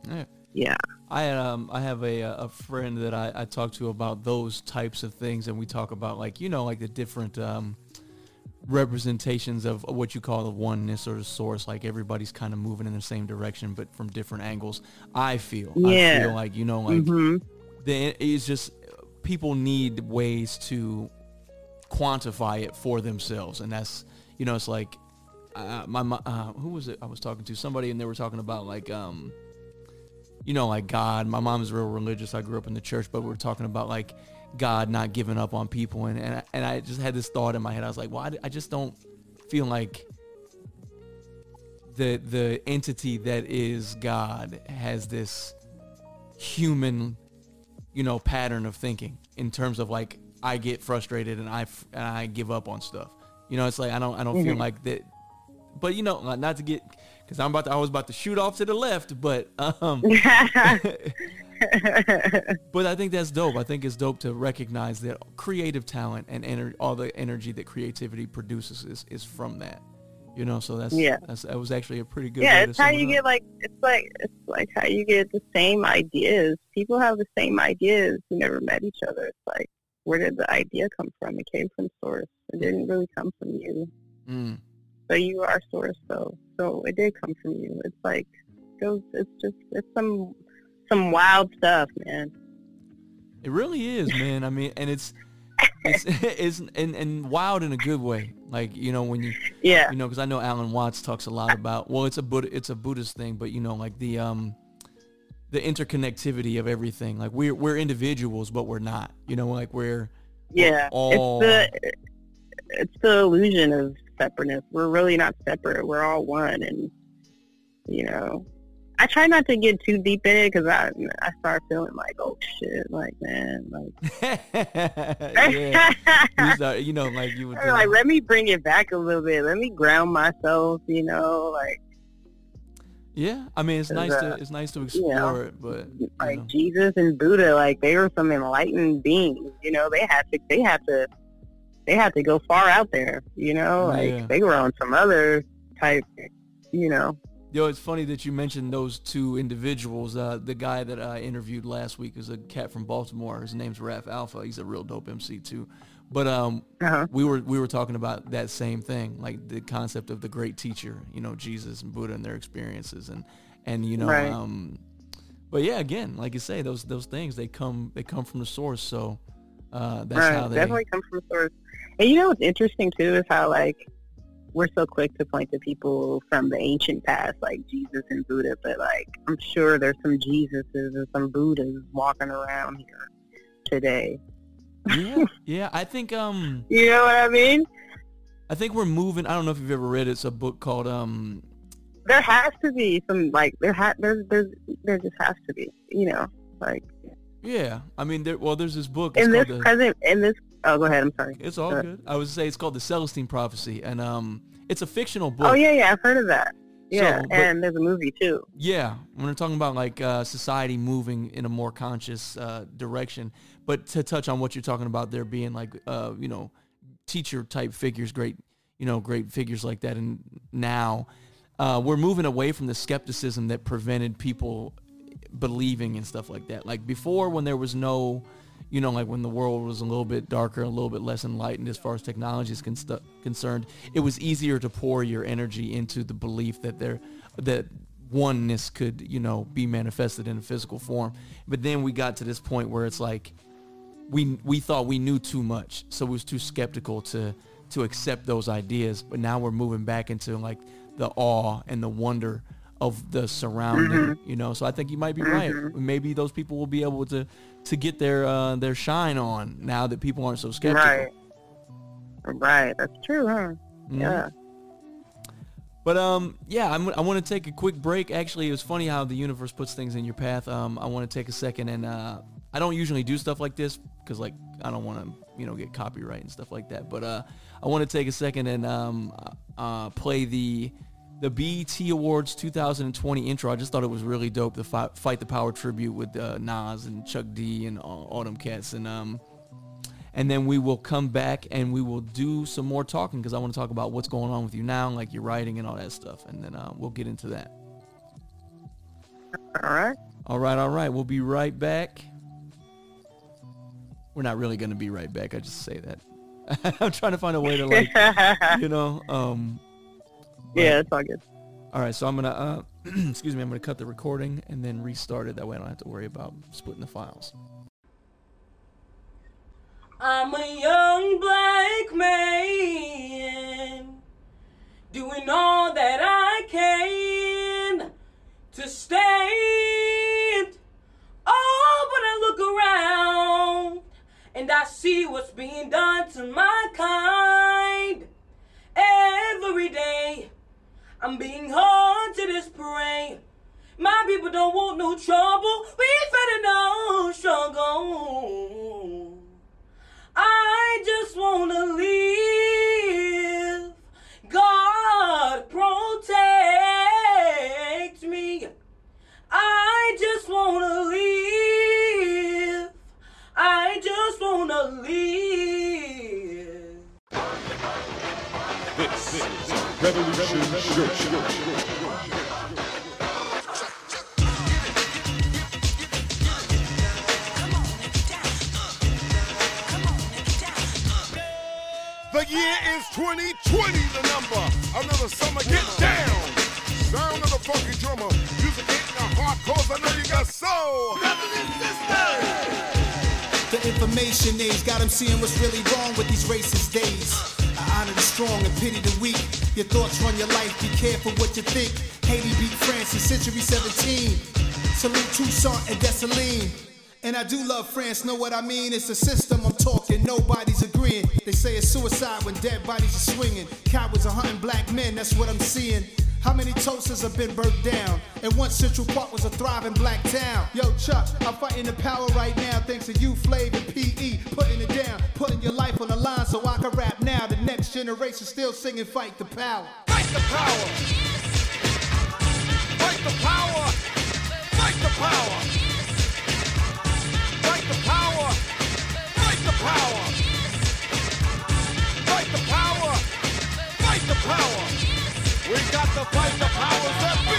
Yeah. Yeah. I um I have a a friend that I, I talk to about those types of things, and we talk about like you know like the different um, representations of what you call the oneness or the source. Like everybody's kind of moving in the same direction, but from different angles. I feel. I feel like you know like hmm the it's just people need ways to quantify it for themselves, and that's you know it's like uh, my uh, who was it I was talking to somebody and they were talking about like um you know like God. My mom is real religious. I grew up in the church, but we're talking about like God not giving up on people, and and I, and I just had this thought in my head. I was like, well, I, I just don't feel like the the entity that is God has this human you know pattern of thinking in terms of like I get frustrated and I and I give up on stuff. You know, it's like I don't I don't feel Mhm. like that. But you know, not- not to get because I'm about to, I was about to shoot off to the left, but um, but I think that's dope. I think it's dope to recognize that creative talent and ener- all the energy that creativity produces is, is from that. You know, so that's Yeah. That's, that was actually a pretty good. yeah, it's how sum it you get like it's like it's like how you get the same ideas. People have the same ideas who never met each other. It's like where did the idea come from? It came from source. It didn't really come from you. Mm. So you are source though. So it did come from you. It's like goes it's just it's some some wild stuff, man. It really is, man. I mean, and it's it's it's and, and wild in a good way. Like you know when you Yeah. you know because I know Alan Watts talks a lot about well it's a Buddha it's a Buddhist thing, but you know like the um the interconnectivity of everything. Like we're we're individuals, but we're not. You know, like we're Yeah. all- It's the it's the illusion of separateness. We're really not separate. We're all one and you know I try not to get too deep in it because I I start feeling like oh shit like man like yeah. You, start, you know, like you would. Like let me bring it back a little bit let me ground myself you know like yeah, I mean, it's nice uh, to it's nice to explore it, but like know. Jesus and Buddha, like they were some enlightened beings. You know, they had to they had to they had to go far out there. You know, like Yeah. they were on some other type. You know, Yo, it's funny that you mentioned those two individuals. Uh, the guy that I interviewed last week is a cat from Baltimore. His name's Raph Alpha. He's a real dope MC too. But um, uh-huh. we were we were talking about that same thing, like the concept of the great teacher, you know, Jesus and Buddha and their experiences, and and you know, Right. um, but yeah, again, like you say, those those things they come they come from the source. So uh, that's right, how they. definitely come from the source. And you know what's interesting too is how like we're so quick to point to people from the ancient past, like Jesus and Buddha, but like I'm sure there's some Jesuses and some Buddhas walking around here today. yeah, yeah. I think um, You know what I mean? I think we're moving. I don't know if you've ever read it. It's a book called um, there has to be some like there ha there's there's there just has to be you know like yeah. I mean, there. Well, there's this book. It's in this the, present in this oh go ahead I'm sorry It's all good. I would say it's called the Celestine Prophecy, and um, it's a fictional book. oh yeah yeah I've heard of that yeah So, but- and there's a movie too Yeah, when we're talking about like uh, society moving in a more conscious uh, direction, but to touch on what you're talking about, there being like uh, you know teacher type figures, great you know great figures like that, and now uh, we're moving away from the skepticism that prevented people believing and stuff like that. Like before, when there was no you know, like when the world was a little bit darker, a little bit less enlightened as far as technology is const- concerned, it was easier to pour your energy into the belief that there, that oneness could, you know, be manifested in a physical form. But then we got to this point where it's like, we we thought we knew too much, so we was too skeptical to to accept those ideas. But now we're moving back into like the awe and the wonder of the surrounding, mm-hmm. you know. So I think you might be right. Mm-hmm. Maybe those people will be able to to get their uh, their shine on now that people aren't so skeptical. right right that's true huh Mhm. yeah But um, yeah, I'm, I want to take a quick break. Actually, it was funny how the universe puts things in your path. Um, I want to take a second, and uh, I don't usually do stuff like this because like I don't want to you know get copyright and stuff like that. But uh, I want to take a second and um, uh, play the the BET Awards 2020 intro. I just thought it was really dope. The fi- Fight the Power tribute with uh, Nas and Chuck D and all them cats, and um, and then we will come back and we will do some more talking because I want to talk about what's going on with you now, like your writing and all that stuff, and then uh, we'll get into that. all right All right, all right, we'll be right back. We're not really gonna be right back. I just say that. I'm trying to find a way to like, you know, um, yeah it's all good all right. So I'm gonna, uh, excuse me, I'm gonna cut the recording and then restart it. That way I don't have to worry about splitting the files. I'm a young black man doing all that I can to stand. Oh, but I look around and I see what's being done to my kind. I'm being haunted as prey. My people don't want no trouble. We finna no struggle. I just wanna live. Revolution Show. The year is 2020, the number. Another summer, get down. Sound of the funky drummer. Music hitting the heart, cause I know you got soul. Brothers and sisters. The information age got them seeing what's really wrong with these racist days. Honor the strong and pity the weak. Your thoughts run your life, be careful what you think. Haiti beat France in century 17. Salute Toussaint and Dessalines. And I do love France, know what I mean? It's a system I'm talking, nobody's agreeing. They say it's suicide when dead bodies are swinging. Cowards are hunting black men, that's what I'm seeing. How many Tulsas have been burnt down? And once Central Park was a thriving black town. Yo, Chuck, I'm fighting the power right now thanks to you, Flav and PE. Putting it down, putting your life on the line so I can rap now. The next generation still singing Fight the Power. Fight the power. Fight the power. Fight the power. Fight the power. Fight the power. We got to fight the powers that be.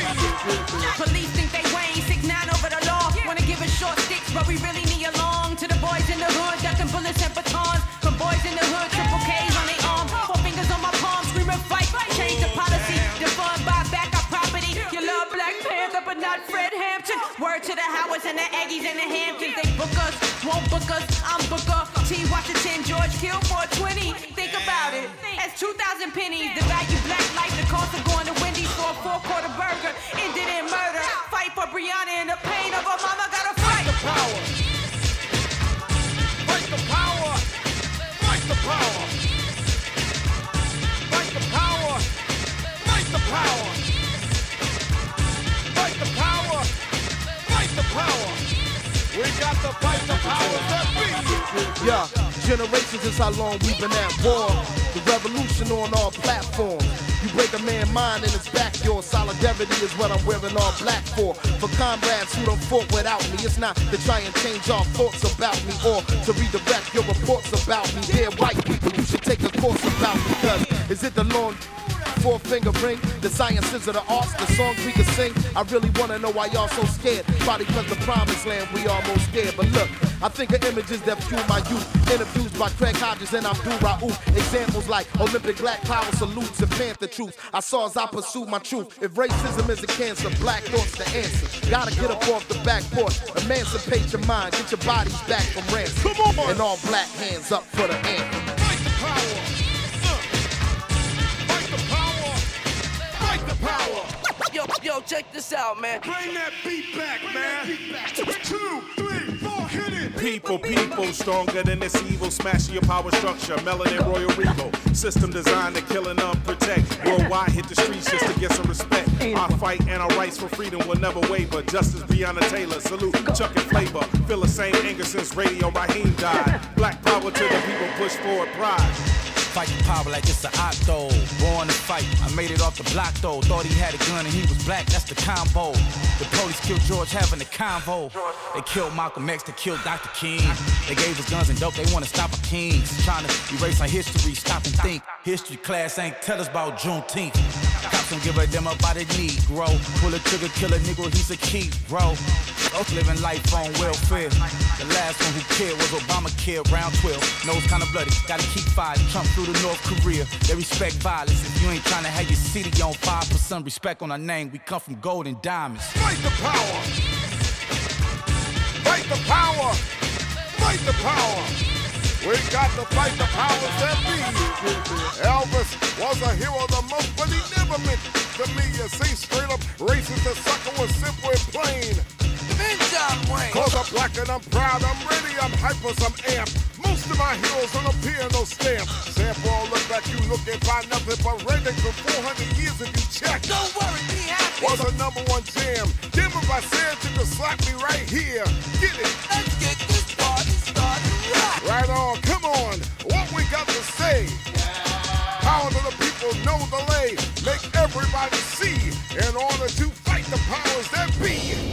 Police think they Wayne, six nine over the law. Wanna give us short sticks, but we really need a long. To the boys in the hood, got them bullets and batons. From boys in the hood, triple K's on their arm. Four fingers on my palm, screaming fight. Change the policy, defund, buy back our property. You love Black Panther, but not Fred Hampton. Word to the Howards and the Aggies and the Hamptons. They book us, won't book us. I'm booker. T Washington, George Kill 420. 2,000 pennies. The value black life, the cost of going to Wendy's for a four quarter burger. Ended in murder. Fight for Breonna and the pain of her mama. Gotta fight. the power. Fight the power. Fight the power. Fight the power. Fight the power. Fight the power. Fight the power. We got to fight the powers that be. Yeah, generations is how long we've been at war. The revolution on all platforms. You break a man's mind and his back, your solidarity is what I'm wearing all black for. For comrades who don't fought without me, it's not to try and change our thoughts about me or to redirect your reports about me. Dear white people, you should take a course about me, cause is it the long four finger ring, the sciences of the arts, the songs we can sing. I really wanna know why y'all so scared. Probably cause the promised land we almost scared. But look, I think of images that fuel my youth. Interviews by Craig Hodges and Abdul Rauf. Examples like Olympic black power salutes and Panther troops. I saw as I pursued my truth. If racism is a cancer, black thoughts the answer. Gotta get up off the back porch, emancipate your mind, get your bodies back from ransom. Come on. And all black hands up for the anthem. Yo, yo, check this out, man. Bring that beat back, man. Two, three, four, hit it. People, people, stronger than this evil, smashing your power structure. Melanin Royal Rico, system designed to kill and unprotect. Worldwide, hit the streets just to get some respect. Our fight and our rights for freedom will never waver. Justice beyond Breonna Taylor, salute Chuck and Flavor. Feel the same anger since Radio Raheem died. Black power to the people, push forward pride. Fight the power like it's an octo. Born to fight, I made it off the block though. Thought he had a gun and he was black, that's the combo. The police killed George having a convo. They killed Malcolm X, they killed Dr. King. They gave us guns and dope, they wanna stop our kings. Trying to erase our history, stop and think. History class ain't tell us about Juneteenth. Cops don't give a damn about a Negro. Pull a trigger, kill a nigga, he's a key, bro. Us living life on welfare. The last one who cared was Obamacare, round 12. Nose kinda bloody, gotta keep fighting. Trump through the North Korea. They respect violence. If you ain't trying to have your city on fire, put some respect on our name. We come from gold and diamonds. Fight the power. Fight the power. Fight the power. We got to fight the powers that be. Elvis was a hero the most, but he never meant to me. You see, straight up racist, the sucker was simple and plain. Cause I'm black and I'm proud, I'm ready, I'm hyper, I'm amped. Of my heroes don't piano no stamp. Sample all look like you look and find nothing but redneck for 400 years if you check. Don't worry, be happy. Was a number one jam. Damn if I said you could slap me right here. Get it. Let's get this party started right. Right on, come on. What we got to say? Power to the people, no delay. Make everybody see in order to fight the powers that be.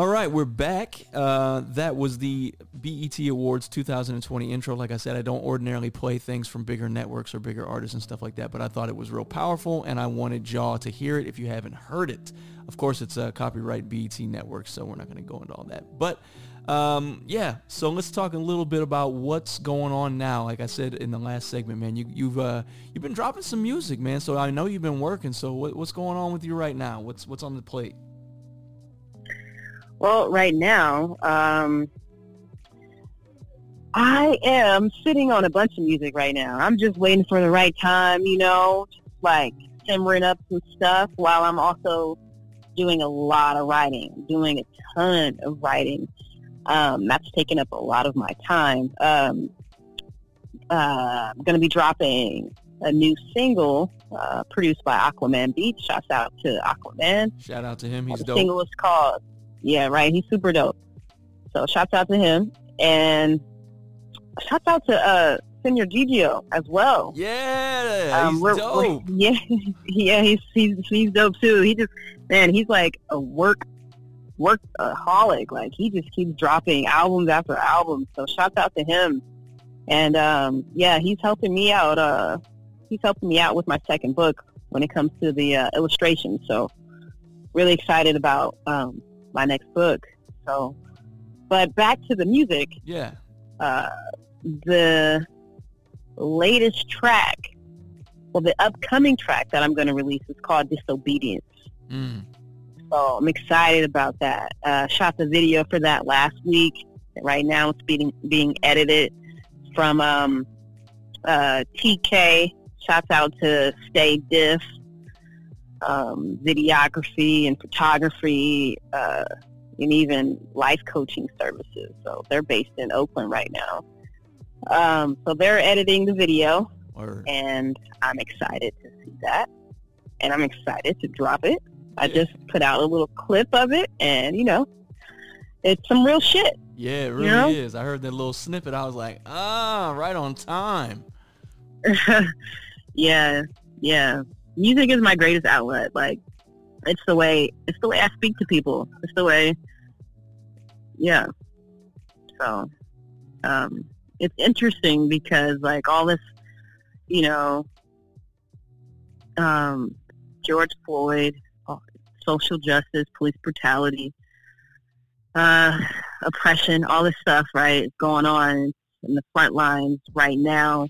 All right, we're back. Uh, that was the BET Awards 2020 intro. Like I said, I don't ordinarily play things from bigger networks or bigger artists and stuff like that, but I thought it was real powerful, and I wanted y'all to hear it if you haven't heard it. Of course, it's a copyright BET network, so we're not going to go into all that. But um, yeah, so let's talk a little bit about what's going on now. Like I said in the last segment, man, you, you've uh, you've been dropping some music, man. So I know you've been working. So what, what's going on with you right now? What's what's on the plate? Well, right now, um, I am sitting on a bunch of music right now. I'm just waiting for the right time, you know, like simmering up some stuff while I'm also doing a lot of writing, doing a ton of writing. Um, that's taken up a lot of my time. Um, uh, I'm going to be dropping a new single uh, produced by Aquaman Beats. Shouts out to Aquaman. Shout out to him. He's the dope. single is called Yeah, right. He's super dope. So shouts out to him and shouts out to uh, Senor Gigio as well. Yeah, he's we're- dope. we're- yeah, yeah, he's he's he's dope too. He just man, he's like a work workaholic. Like he just keeps dropping albums after albums. So shouts out to him. And um, yeah, he's helping me out. Uh, he's helping me out with my second book when it comes to the uh, illustrations. So really excited about um, my next book. So, but back to the music. Yeah. Uh, the latest track, well, the upcoming track that I'm going to release is called Disobedience. Mm. So I'm excited about that. Uh, shot the video for that last week. Right now it's being being edited from um, uh, TK. Shouts out to Stay Diff. Um, videography and photography, uh, and even life coaching services. So they're based in Oakland right now. Um, so they're editing the video, Word. and I'm excited to see that. And I'm excited to drop it. I just put out a little clip of it, and you know, it's some real shit. Yeah, it really know? is. I heard that little snippet. I was like, ah, right on time. yeah, yeah. Music is my greatest outlet. Like, it's the way it's the way I speak to people. It's the way, yeah. So, um, it's interesting because like all this, you know, um, George Floyd, social justice, police brutality, uh, oppression, all this stuff, right, going on in the front lines right now.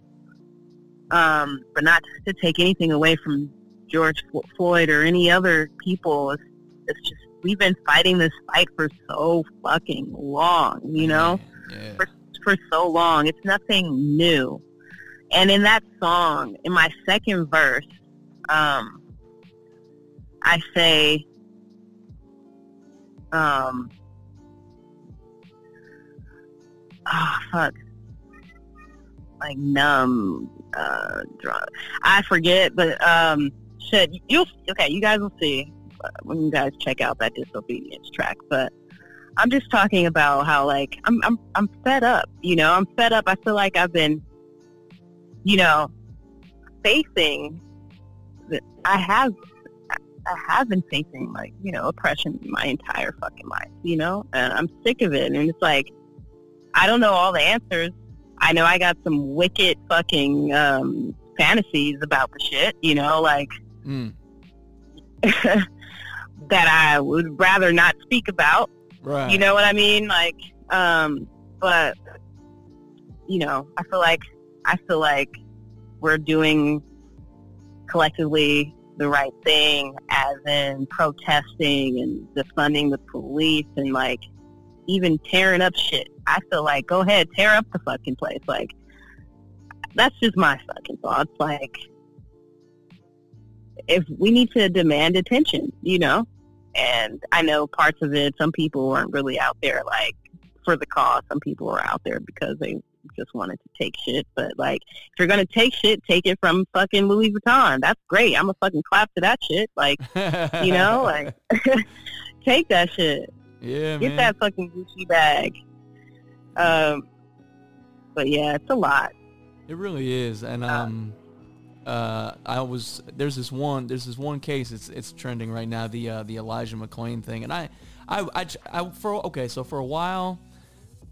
Um, but not to take anything away from George Floyd or any other people. It's, it's just we've been fighting this fight for so fucking long, you know, for for so long. It's nothing new. And in that song, in my second verse, um, I say, um, oh fuck, like numb, uh, drunk. I forget, but um, shit, you'll okay. You guys will see when you guys check out that disobedience track. But I'm just talking about how like I'm I'm I'm fed up. You know, I'm fed up. I feel like I've been, you know, facing. I have. I have been facing like you know oppression my entire fucking life. You know, and I'm sick of it. And it's like I don't know all the answers. I know I got some wicked fucking um, fantasies about the shit. You know, like Mm. that I would rather not speak about. Right. You know what I mean? Like, um, but you know, I feel like I feel like we're doing collectively the right thing, as in protesting and defunding the police and like even tearing up shit. I feel like go ahead, tear up the fucking place. Like that's just my fucking thoughts. Like if we need to demand attention, you know, and I know parts of it, some people weren't really out there like for the cause. Some people were out there because they just wanted to take shit. But like, if you're gonna take shit, take it from fucking Louis Vuitton. That's great. I'm a fucking clap to that shit. Like, you know, like take that shit. Yeah, Get man. that fucking Gucci bag. Um, but yeah, it's a lot. It really is, and um, uh, I was there's this one there's this one case it's it's trending right now the uh, the Elijah McClain thing, and I I, I, I for okay, so for a while,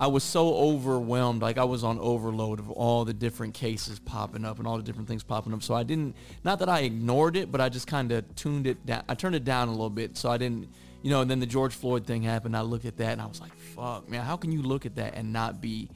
I was so overwhelmed, like I was on overload of all the different cases popping up and all the different things popping up. So I didn't, not that I ignored it, but I just kind of tuned it down. I turned it down a little bit, so I didn't, you know. And then the George Floyd thing happened. I looked at that and I was like, "Fuck, man, how can you look at that and not be,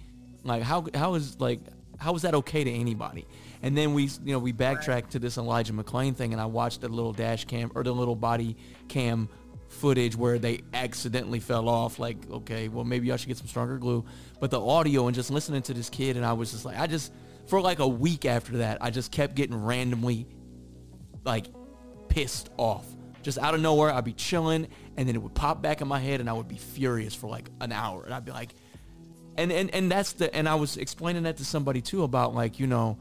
like, how how is like how is that okay to anybody?" And then we, you know, we backtracked to this Elijah McClain thing, and I watched the little dash cam or the little body cam footage where they accidentally fell off. Like, okay, well maybe I should get some stronger glue. But the audio and just listening to this kid, and I was just like, I just for like a week after that, I just kept getting randomly like pissed off. Just out of nowhere, I'd be chilling, and then it would pop back in my head, and I would be furious for like an hour, and I'd be like, and and and that's the, and I was explaining that to somebody too about like, you know,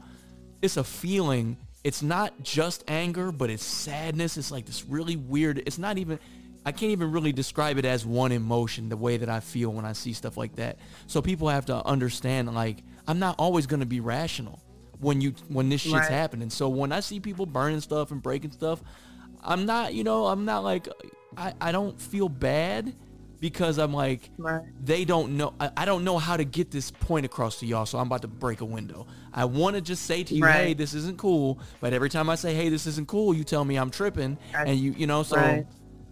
it's a feeling. It's not just anger, but it's sadness. It's like this really weird. It's not even. I can't even really describe it as one emotion the way that I feel when I see stuff like that. So people have to understand like I'm not always going to be rational when you when this shit's Right. happening. So when I see people burning stuff and breaking stuff, I'm not, you know, I'm not like I, I don't feel bad because I'm like they don't know I, I don't know how to get this point across to y'all, so I'm about to break a window. I want to just say to you, Right. hey, this isn't cool. But every time I say, hey, this isn't cool, you tell me I'm tripping, I- and you, you know, so Right.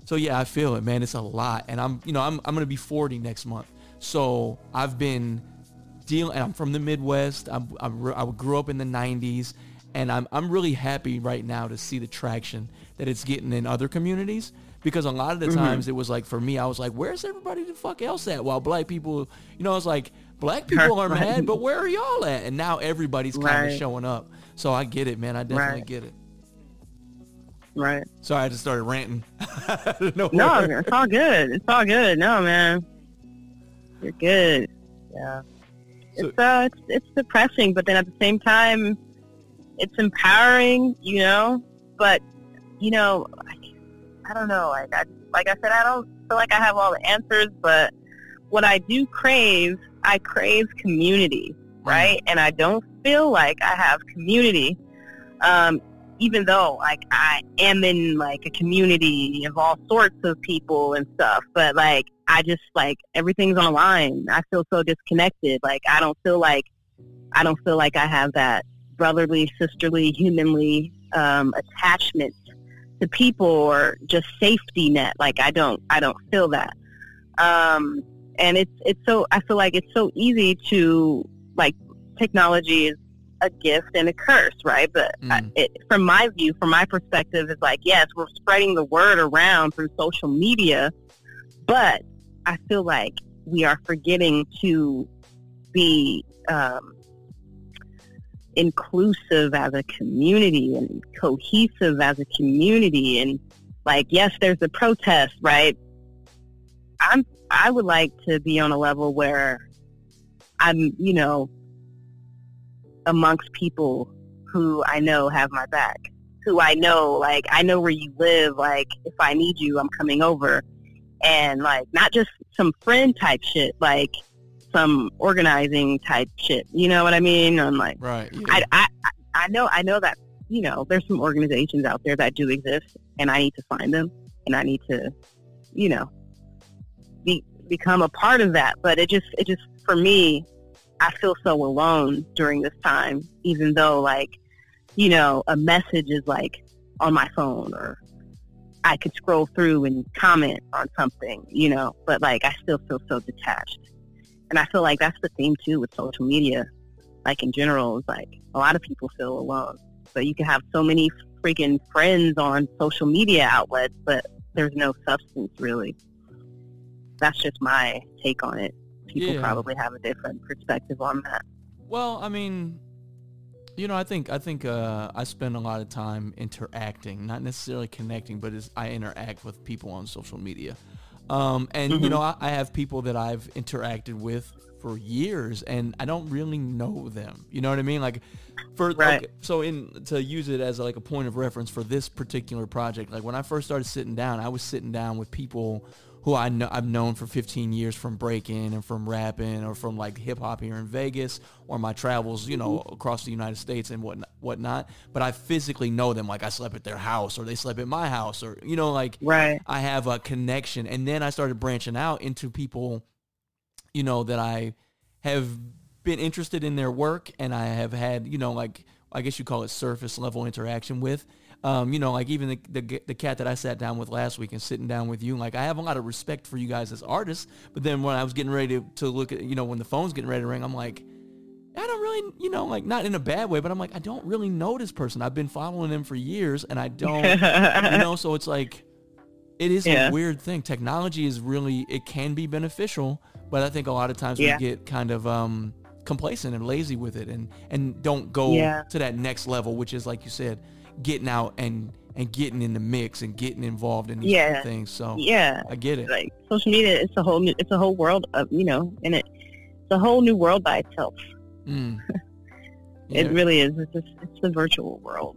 so yeah, I feel it, man. It's a lot, and I'm, you know, I'm, I'm gonna be 40 next month. So I've been dealing. I'm from the Midwest. I'm, I'm, re- I grew up in the 90s, and I'm, I'm really happy right now to see the traction that it's getting in other communities. Because a lot of the Mhm. times it was like for me, I was like, "Where's everybody the fuck else at?" While black people, you know, it's like black people are Right. mad, but where are y'all at? And now everybody's kind of Right. showing up. So I get it, man. I definitely Right. get it. Right. Sorry, I just started ranting. No, it's all good. It's all good. No, man, you're good. Yeah. It's uh, it's it's depressing, but then at the same time, it's empowering. You know, but you know, I, don't know. Like I like I said, I don't feel like I have all the answers, but what I do crave, I crave community, right? And I don't feel like I have community. Um, even though like I am in like a community of all sorts of people and stuff, but like I just like everything's online. I feel so disconnected. Like I don't feel like I don't feel like I have that brotherly, sisterly, humanly um, attachment to people or just safety net. Like I don't I don't feel that. Um, and it's it's so I feel like it's so easy to like technology is a gift and a curse, right? But I, it, from my view, from my perspective, it's like yes, we're spreading the word around through social media, but I feel like we are forgetting to be um, inclusive as a community and cohesive as a community. And like, yes, there's a protest, right? I'm I would like to be on a level where I'm, you know, amongst people who I know have my back, who I know, like, I know where you live. Like, if I need you, I'm coming over. And, like, not just some friend type shit, like some organizing type shit. You know what I mean? I'm like, right. I, I, I- I know, I know that, you know, there's some organizations out there that do exist and I need to find them and I need to, you know, be, become a part of that. But it just, it just, for me, I feel so alone during this time, even though like, you know, a message is like on my phone or I could scroll through and comment on something, you know, but like I still feel so detached. And I feel like that's the theme too with social media. Like in general, is like a lot of people feel alone. But you can have so many freaking friends on social media outlets, but there's no substance really. That's just my take on it. People Yeah. probably have a different perspective on that. Well, I mean, you know, I think I think uh, I spend a lot of time interacting, not necessarily connecting, but as I interact with people on social media. Um, and you Mhm. know, I, I have people that I've interacted with for years, and I don't really know them. You know what I mean? Like, for Right. okay, so in to use it as like a point of reference for this particular project, like when I first started sitting down, I was sitting down with people who I know I've known for 15 years from breaking and from rapping or from like hip hop here in Vegas or my travels, you know, mm-hmm. across the United States and whatnot, whatnot. But I physically know them. Like I slept at their house or they slept at my house or you know, like Right. I have a connection. And then I started branching out into people, you know, that I have been interested in their work and I have had, you know, like I guess you call it surface level interaction with. Um, you know, like even the, the the cat that I sat down with last week and sitting down with you, like I have a lot of respect for you guys as artists. But then when I was getting ready to, to look at, you know, when the phone's getting ready to ring, I'm like, I don't really, you know, like not in a bad way, but I'm like, I don't really know this person. I've been following them for years and I don't, you know, so it's like, it is Yeah. a weird thing. Technology is really, it can be beneficial, but I think a lot of times Yeah. we get kind of um, complacent and lazy with it and, and don't go Yeah. to that next level, which is like you said, getting out and, and getting in the mix and getting involved in these Yeah. things. So yeah, I get it. like social media, it's a whole new, it's a whole world of you know, and it, it's a whole new world by itself. Mm. It Yeah. really is. It's just, it's the virtual world,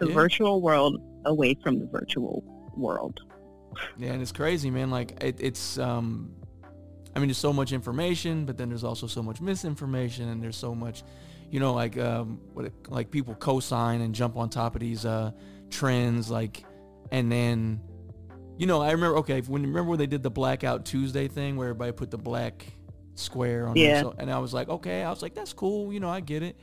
the Yeah. virtual world away from the virtual world. Yeah, and it's crazy, man. Like it, it's, um, I mean, there's so much information, but then there's also so much misinformation, and there's so much, you know, like um, what it, like people co-sign and jump on top of these uh, trends, like, and then, you know, I remember. Okay, when remember when they did the Blackout Tuesday thing, where everybody put the black square on, Yeah. and I was like, okay, I was like, that's cool, you know, I get it.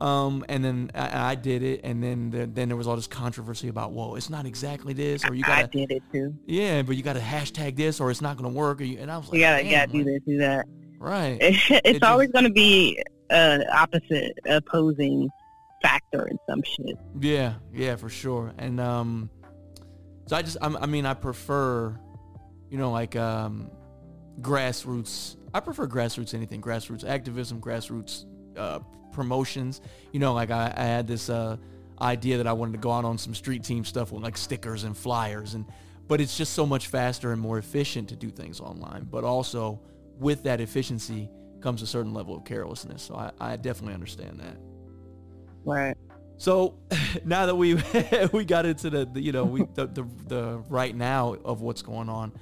Um, and then I, I did it, and then the, then there was all this controversy about, whoa, it's not exactly this, or you gotta, did it too. yeah, but you got to hashtag this, or it's not going to work. Or you, and I was like, You gotta, gotta do this, do that. right. it's just- always going to be uh, opposite, opposing factor in some shit. Yeah, yeah, for sure. And um, so I just, I'm, I mean, I prefer, you know, like um, grassroots. I prefer grassroots anything, grassroots activism, grassroots uh, promotions. You know, like I, I had this uh, idea that I wanted to go out on some street team stuff with like stickers and flyers, and but it's just so much faster and more efficient to do things online. But also with that efficiency comes a certain level of carelessness. So I, I definitely understand that. Right. So now that we we got into the, the you know we the, the the right now of what's going on,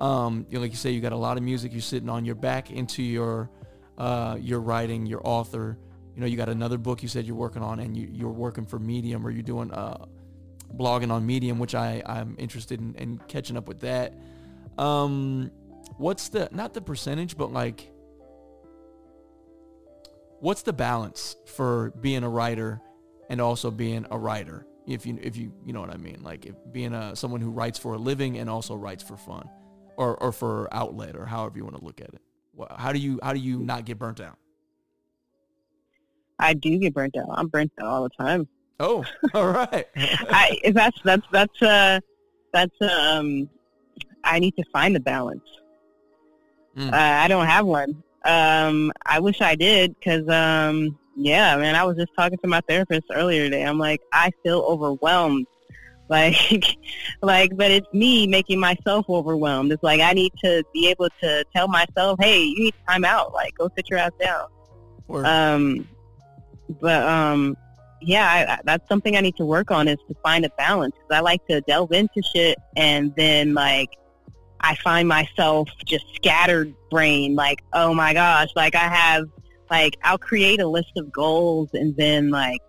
um, you know, like you say, you got a lot of music. You're sitting on your back into your uh, your writing, your author. You know, you got another book you said you're working on, and you you're working for Medium, or you're doing uh, blogging on Medium, which I I'm interested in, in catching up with that. Um, what's the not the percentage, but like what's the balance for being a writer and also being a writer if you if you you know what i mean like if being a someone who writes for a living and also writes for fun or or for outlet or however you want to look at it how do you how do you not get burnt out I do get burnt out. I'm burnt out all the time. oh all right I that's that's that's uh that's um I need to find the balance. Mm. Uh, I don't have one. Um, I wish I did because um yeah, man. I was just talking to my therapist earlier today. I'm like, I feel overwhelmed. Like, like, but it's me making myself overwhelmed. It's like I need to be able to tell myself, hey, you need time out. Like, go sit your ass down. Word. Um, but um, yeah, I, I, that's something I need to work on is to find a balance. 'Cause I like to delve into shit and then like I find myself just scattered brain. Like, oh my gosh, like I have like I'll create a list of goals and then like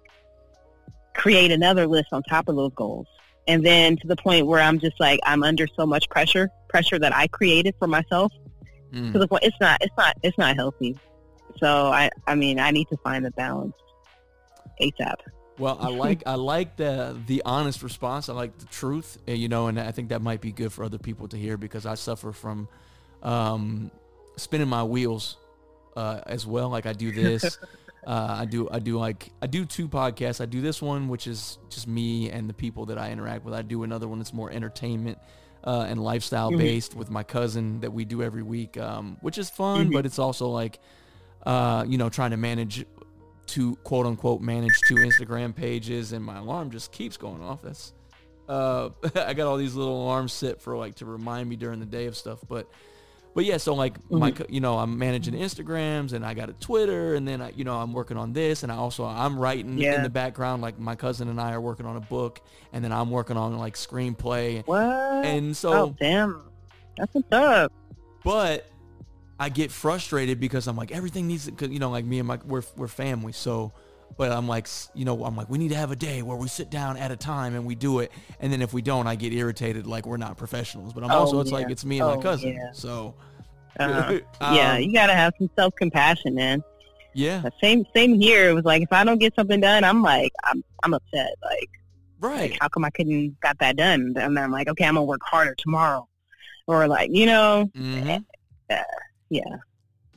create another list on top of those goals. And then to the point where I'm just like I'm under so much pressure, pressure that I created for myself Mm. to the point it's not it's not it's not healthy. So I I mean I need to find the balance ASAP. Well, I like I like the the honest response. I like the truth, uh, you know, and I think that might be good for other people to hear because I suffer from um, spinning my wheels uh, as well. Like I do this, uh, I do I do like I do two podcasts. I do this one, which is just me and the people that I interact with. I do another one that's more entertainment uh, and lifestyle Mhm. based with my cousin that we do every week, um, which is fun, Mhm. but it's also like uh, you know trying to manage to quote unquote manage two Instagram pages and my alarm just keeps going off. That's uh I got all these little alarms set for like to remind me during the day of stuff. But but yeah, so like my Mhm. co- you know, I'm managing Instagrams and I got a Twitter and then I you know, I'm working on this and I also I'm writing in the background like my cousin and I are working on a book and then I'm working on like screenplay What? and so oh damn. That's what's up. But I get frustrated because I'm like everything needs to, you know, like me and my we're we're family, so. But I'm like, you know, I'm like, we need to have a day where we sit down at a time and we do it. And then if we don't, I get irritated like we're not professionals. But I'm Oh, also, it's like it's me and my Oh, cousin. yeah. So, Uh, yeah, Um, you gotta have some self compassion, man. yeah, Uh, Same same here. It was like if I don't get something done, I'm like I'm I'm upset. Like, right. like how come I couldn't got that done? And then I'm like, okay, I'm gonna work harder tomorrow, or like you know, Mhm. uh, yeah,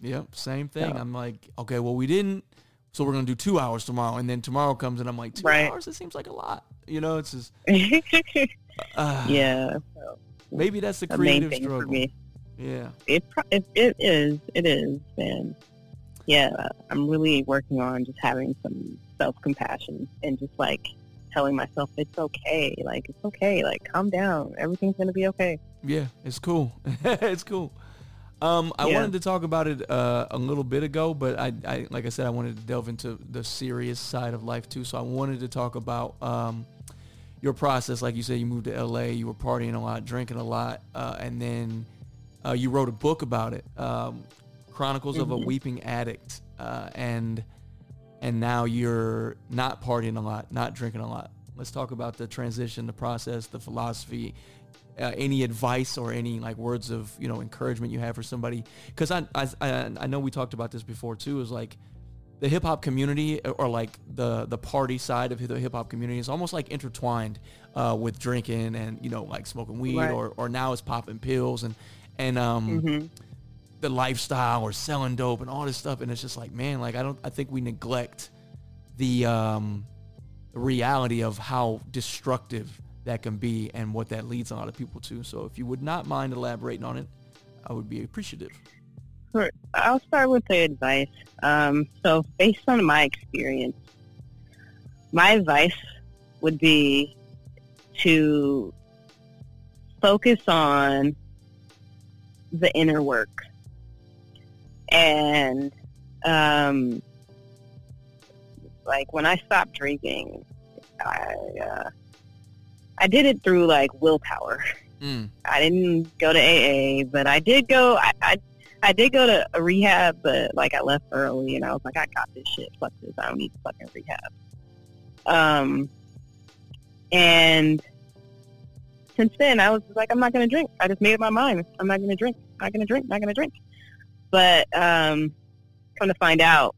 Yep, same thing. So- I'm like, okay, well, we didn't, so we're gonna do two hours tomorrow, and then tomorrow comes, and I'm like, two Right. hours? It seems like a lot. You know, it's just, uh, yeah. So Maybe that's the creative thing struggle. for me. Yeah, It, it it is it is, and yeah, I'm really working on just having some self compassion and just like telling myself it's okay, like it's okay, like calm down, everything's gonna be okay. yeah, it's cool. it's cool. Um, I Yeah. wanted to talk about it uh, a little bit ago, but I, I, like I said, I wanted to delve into the serious side of life too. So I wanted to talk about um, your process. Like you said, you moved to LA, you were partying a lot, drinking a lot, uh, and then uh, you wrote a book about it, um, Chronicles of a Mhm. Weeping Addict, uh, and and now you're not partying a lot, not drinking a lot. Let's talk about the transition, the process, the philosophy. Uh, any advice or any like words of you know encouragement you have for somebody? Because I, I I know we talked about this before too. Is like the hip hop community or like the the party side of the hip hop community is almost like intertwined uh, with drinking and you know like smoking weed Right. or or now it's popping pills and and um Mhm. the lifestyle or selling dope and all this stuff and it's just like man like I don't I think we neglect the um the reality of how destructive that can be and what that leads a lot of people to. So if you would not mind elaborating on it, I would be appreciative. Sure. I'll start with the advice. Um, so based on my experience, my advice would be to focus on the inner work and um, like when I stopped drinking, I uh, I did it through like willpower. Mm. I didn't go to AA, but I did go. I, I I did go to a rehab, but like I left early, and I was like, I got this shit. Fuck this. I don't need fucking rehab. Um, and since then, I was like, I'm not gonna drink. I just made up my mind. I'm not gonna drink. Not gonna drink. Not gonna drink. But um, come to find out,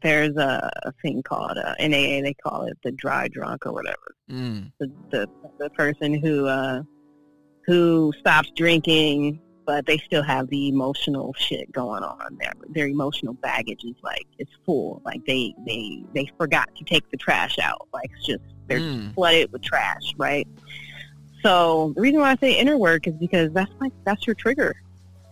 there's a, a thing called uh, NAA. They call it the dry drunk or whatever Mm. the the, the person who uh, who stops drinking, but they still have the emotional shit going on. Their their emotional baggage is like it's full. Like they they they forgot to take the trash out. Like it's just they're Mm. just flooded with trash, right? So the reason why I say inner work is because that's like that's your trigger.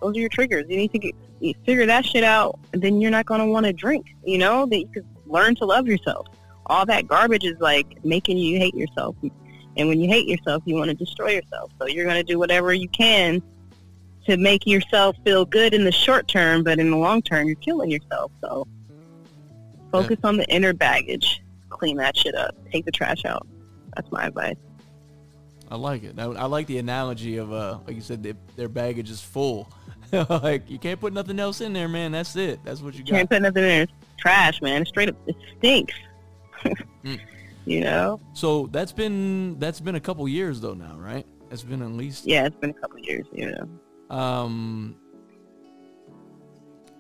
Those are your triggers. You need to get, you figure that shit out, then you're not going to want to drink. You know that you could learn to love yourself. All that garbage is like making you hate yourself, and when you hate yourself, you want to destroy yourself. So you're going to do whatever you can to make yourself feel good in the short term, but in the long term, you're killing yourself. So focus on the inner baggage. Clean that shit up. Take the trash out. That's my advice. I like it. I, I like the analogy of uh, like you said, their, their baggage is full. like you can't put nothing else in there, man. That's it. That's what you got. You can't put nothing in there. It's trash, man. It's Straight up, it stinks. Mm. You know? So that's been that's been a couple years though now, right? It's been at least Yeah, it's been a couple years. You know. Um.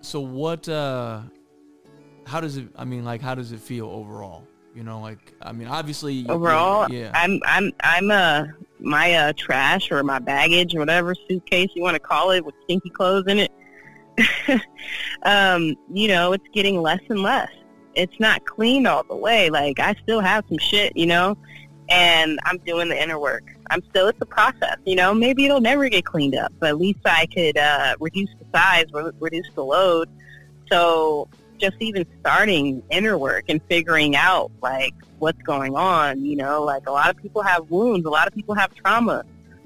So what? uh How does it? I mean, like, how does it feel overall? You know, like, I mean, obviously, you- Overall, yeah. I'm I'm I'm uh my uh trash or my baggage or whatever suitcase you want to call it with stinky clothes in it. um, you know, it's getting less and less. It's not clean all the way. Like I still have some shit, you know, and I'm doing the inner work. I'm still it's a process, you know. Maybe it'll never get cleaned up, but at least I could uh, reduce the size, re- reduce the load. So just even starting inner work and figuring out like what's going on, you know, like a lot of people have wounds, a lot of people have trauma,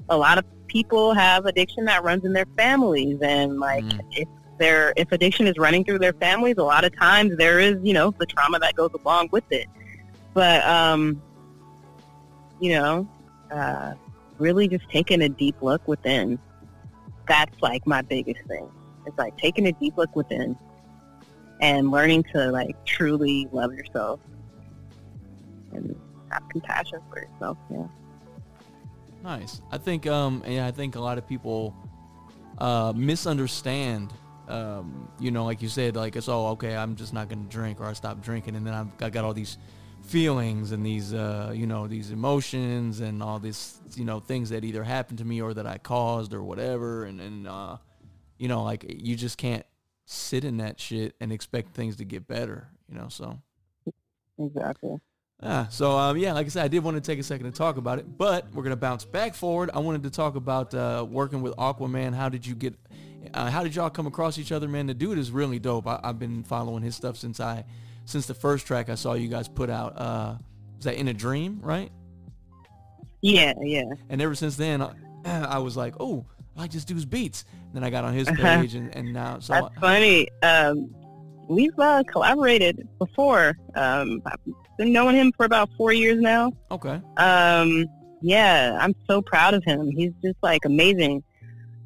a lot of people have addiction that runs in their families, and like if there if addiction is running through their families, a lot of times there is you know the trauma that goes along with it. But um, you know, uh, really just taking a deep look within that's like my biggest thing. It's like taking a deep look within and learning to like truly love yourself and have compassion for yourself. Yeah. Nice. I think um yeah, I think a lot of people uh misunderstand um you know like you said like it's oh okay I'm just not going to drink or I stop drinking and then I've, I got all these feelings and these uh you know these emotions and all these you know things that either happened to me or that I caused or whatever and and uh you know like you just can't sit in that shit and expect things to get better you know so Exactly. Ah, so um, yeah, like I said, I did want to take a second to talk about it, but we're gonna bounce back forward. I wanted to talk about uh, working with Aquaman. How did you get? Uh, how did y'all come across each other, man? The dude is really dope. I, I've been following his stuff since I, since the first track I saw you guys put out. Uh, was that in a dream, right? Yeah, yeah. And ever since then, I, I was like, oh, I like this dude's beats. then I got on his Uh-huh. page, and, and now so That's funny. Um, we've uh, collaborated before. Um, I've been knowing him for about four years now. okay. Um, yeah, I'm so proud of him. He's just like amazing.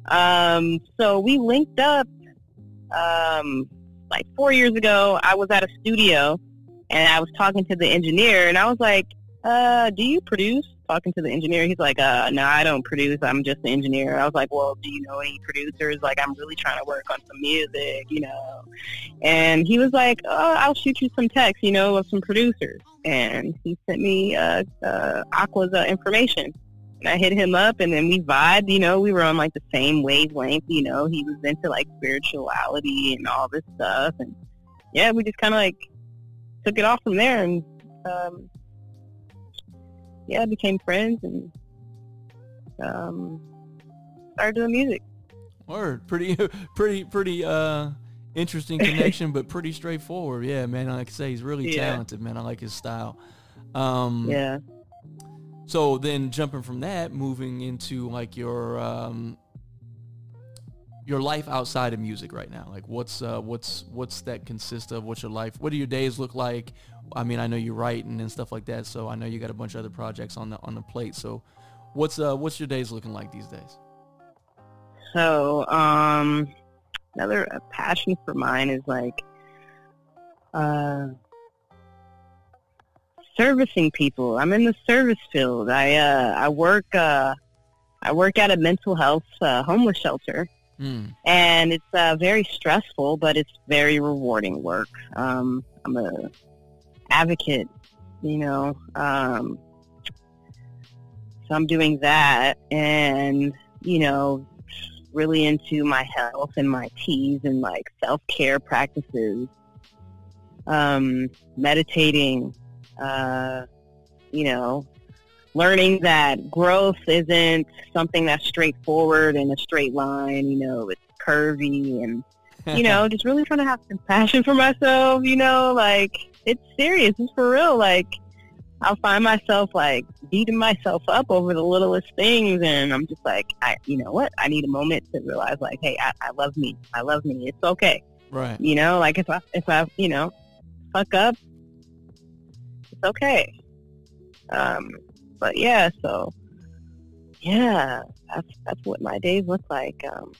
Um, so we linked up um, like four years ago. I was at a studio and I was talking to the engineer, and I was like, uh, "Do you produce?" Talking to the engineer, he's like, "Uh, no, I don't produce. I'm just the engineer." I was like, "Well, do you know any producers? Like, I'm really trying to work on some music, you know." And he was like, "Oh, I'll shoot you some text, you know, of some producers." And he sent me uh, uh, Aqua's uh, information. And I hit him up, and then we vibed. You know, we were on like the same wavelength. You know, he was into like spirituality and all this stuff, and yeah, we just kind of like took it off from there, and um, yeah, became friends and um, started doing music. Word, pretty, pretty, pretty uh, interesting connection, but pretty straightforward. Yeah, man. Like I say, he's really Yeah. talented, man. I like his style. Um, Yeah. So then, jumping from that, moving into like your um, your life outside of music right now. Like, what's uh, what's what's that consist of? What's your life? What do your days look like? I mean, I know you're writing and stuff like that, so I know you got a bunch of other projects on the on the plate. So, what's uh, what's your days looking like these days? So, um, another passion for mine is like uh, servicing people. I'm in the service field. I uh, I work uh, I work at a mental health uh, homeless shelter, Mm. and it's uh, very stressful, but it's very rewarding work. Um, I'm a advocate, you know. Um, so I'm doing that, and you know, really into my health and my teas and like self care practices, um, meditating, uh, you know, learning that growth isn't something that's straightforward in a straight line. You know, it's curvy and you know, just really trying to have compassion for myself. You know, like it's serious. It's for real. Like I'll find myself like beating myself up over the littlest things, and I'm just like, I, you know what? I need a moment to realize, like, hey, I, I love me. I love me. It's okay. Right. You know, like if I if I you know fuck up, it's okay. Um, but yeah, so yeah, that's that's what my days look like. Um,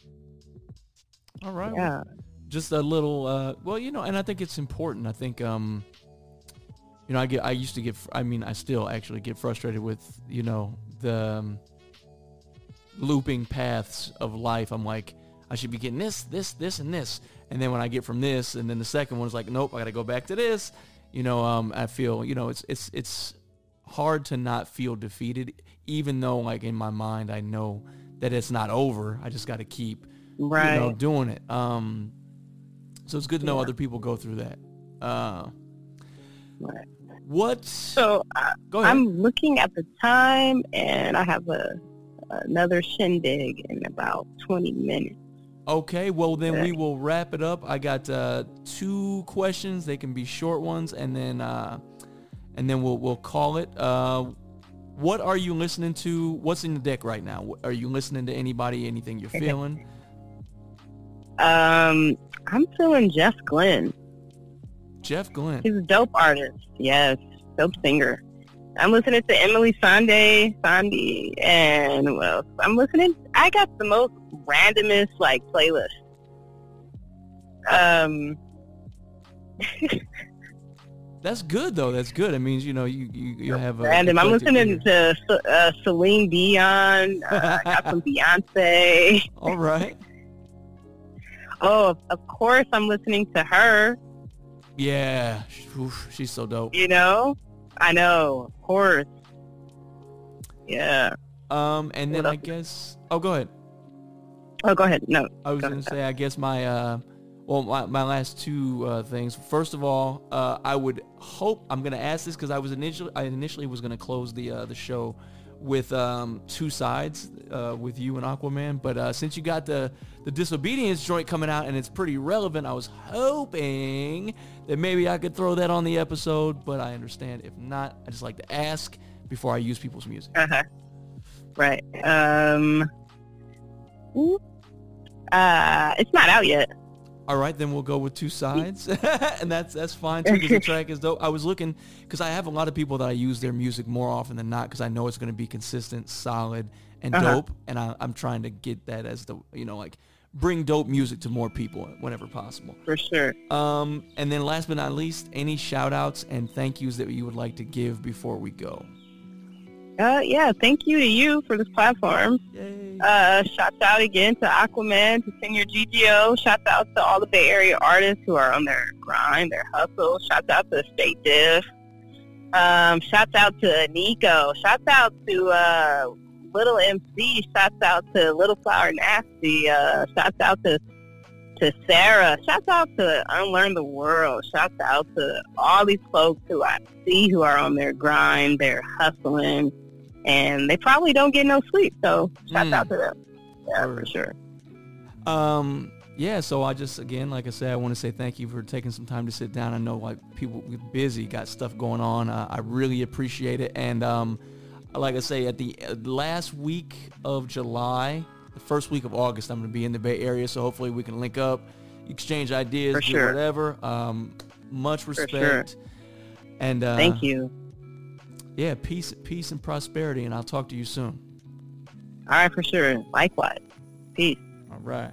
All right. Yeah. Just a little. Uh, well, you know, and I think it's important. I think, um, you know, I get. I used to get. I mean, I still actually get frustrated with, you know, the um, looping paths of life. I'm like, I should be getting this, this, this, and this, and then when I get from this, and then the second one's like, nope, I got to go back to this. You know, um, I feel, you know, it's it's it's hard to not feel defeated, even though, like in my mind, I know that it's not over. I just got to keep, you know, Right. doing it. Um, so it's good to know other people go through that. Uh, what? So I. I'm looking at the time, and I have a another shindig in about 20 minutes. Okay, well then we will wrap it up. I got uh, two questions. They can be short ones, and then uh, and then we'll we'll call it. Uh, what are you listening to? What's in the deck right now? Are you listening to anybody? Anything you're feeling? Um, I'm feeling Jeff Glenn. Jeff Glenn. He's a dope artist. Yes, dope singer. I'm listening to Emeli Sandé, Sandé, and else? I'm listening. I got the most randomest like playlist. Um, That's good though. That's good. It means you know you you, you have a random. I'm listening to uh, Celine Dion. Uh, I got some Beyonce. All right. Oh, of course, I'm listening to her. Yeah. Oof, she's so dope. You know, I know, of course. Yeah. Um, and then I guess. Oh, go ahead. Oh, go ahead. No. I was go gonna ahead. say. I guess my uh, well, my, my last two uh, things. First of all, uh, I would hope I'm gonna ask this because I was initially I initially was gonna close the uh, the show with um, two sides uh, with you and Aquaman, but uh, since you got the the disobedience joint coming out and it's pretty relevant, I was hoping that maybe I could throw that on the episode. But I understand if not, I just like to ask before I use people's music. Uh-huh. Right. Um. Uh, it's not out yet. All right, then we'll go with two sides, and that's that's fine too. Because the track is dope. I was looking because I have a lot of people that I use their music more often than not because I know it's going to be consistent, solid, and Uh-huh. dope. And I, I'm trying to get that as the you know like bring dope music to more people whenever possible. For sure. Um, and then last but not least, any shout outs and thank yous that you would like to give before we go. Uh, yeah, thank you to you for this platform. Uh, shouts out again to Aquaman, to Senior GGO. Shouts out to all the Bay Area artists who are on their grind, their hustle. Shouts out to State Diff. Um, shouts out to Nico. Shouts out to uh, Little MC. Shouts out to Little Flower Nasty. Uh, shouts out to to Sarah. Shouts out to Unlearn the World. Shouts out to all these folks who I see who are on their grind, they're hustling, and they probably don't get no sleep. So shouts out to them. Yeah, for sure. Um, yeah, so I just again, like I said, I want to say thank you for taking some time to sit down. I know like people busy, got stuff going on. Uh, I really appreciate it. And um, like I say, at the uh, last week of July, the first week of August, I'm going to be in the Bay Area. So hopefully we can link up, exchange ideas, For do sure. whatever. Um, much sure. respect. And uh, Thank you. Yeah, peace, peace and prosperity. And I'll talk to you soon. All right, for sure. Likewise. Peace. All right.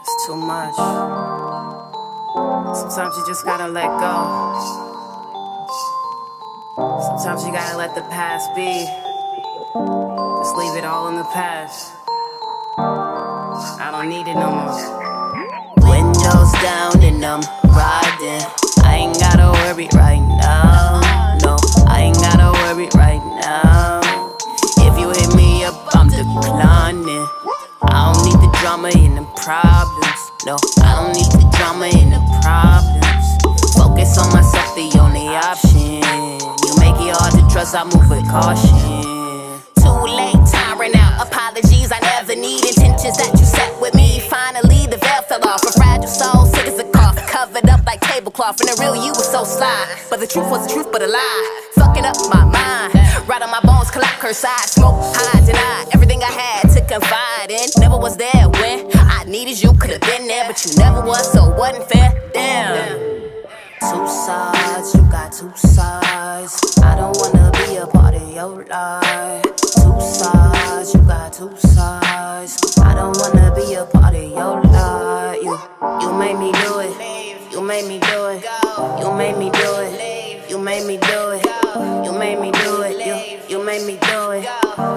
It's too much. Sometimes you just gotta let go. Sometimes you gotta let the past be. Just leave it all in the past. I don't need it no more. Windows down and I'm riding. I ain't gotta worry right now. No, I ain't gotta worry right now. If you hit me up, I'm declining. I don't need the drama and the problems. No, I don't need the drama and the problems. Focus on myself, the only option. Hard to trust, I move with caution. Too late, time ran out. Apologies I never need. Intentions that you set with me. Finally, the veil fell off. A fragile soul, sick as a cough. Covered up like tablecloth. And the real you was so sly. But the truth was the truth, but a lie. Fucking up my mind. Right on my bones, collect her side. Smoke, high, deny. Everything I had to confide in. Never was there when I needed you. Could have been there, but you never was, so it wasn't fair. Damn. Two sides, you got two sides. I don't wanna be a part of your life. Two sides, you got two sides. I don't wanna be a part of your life. You, you made me do it. You made me do it. You made me do it. You made me do it. You made me do it. You, you made me do it.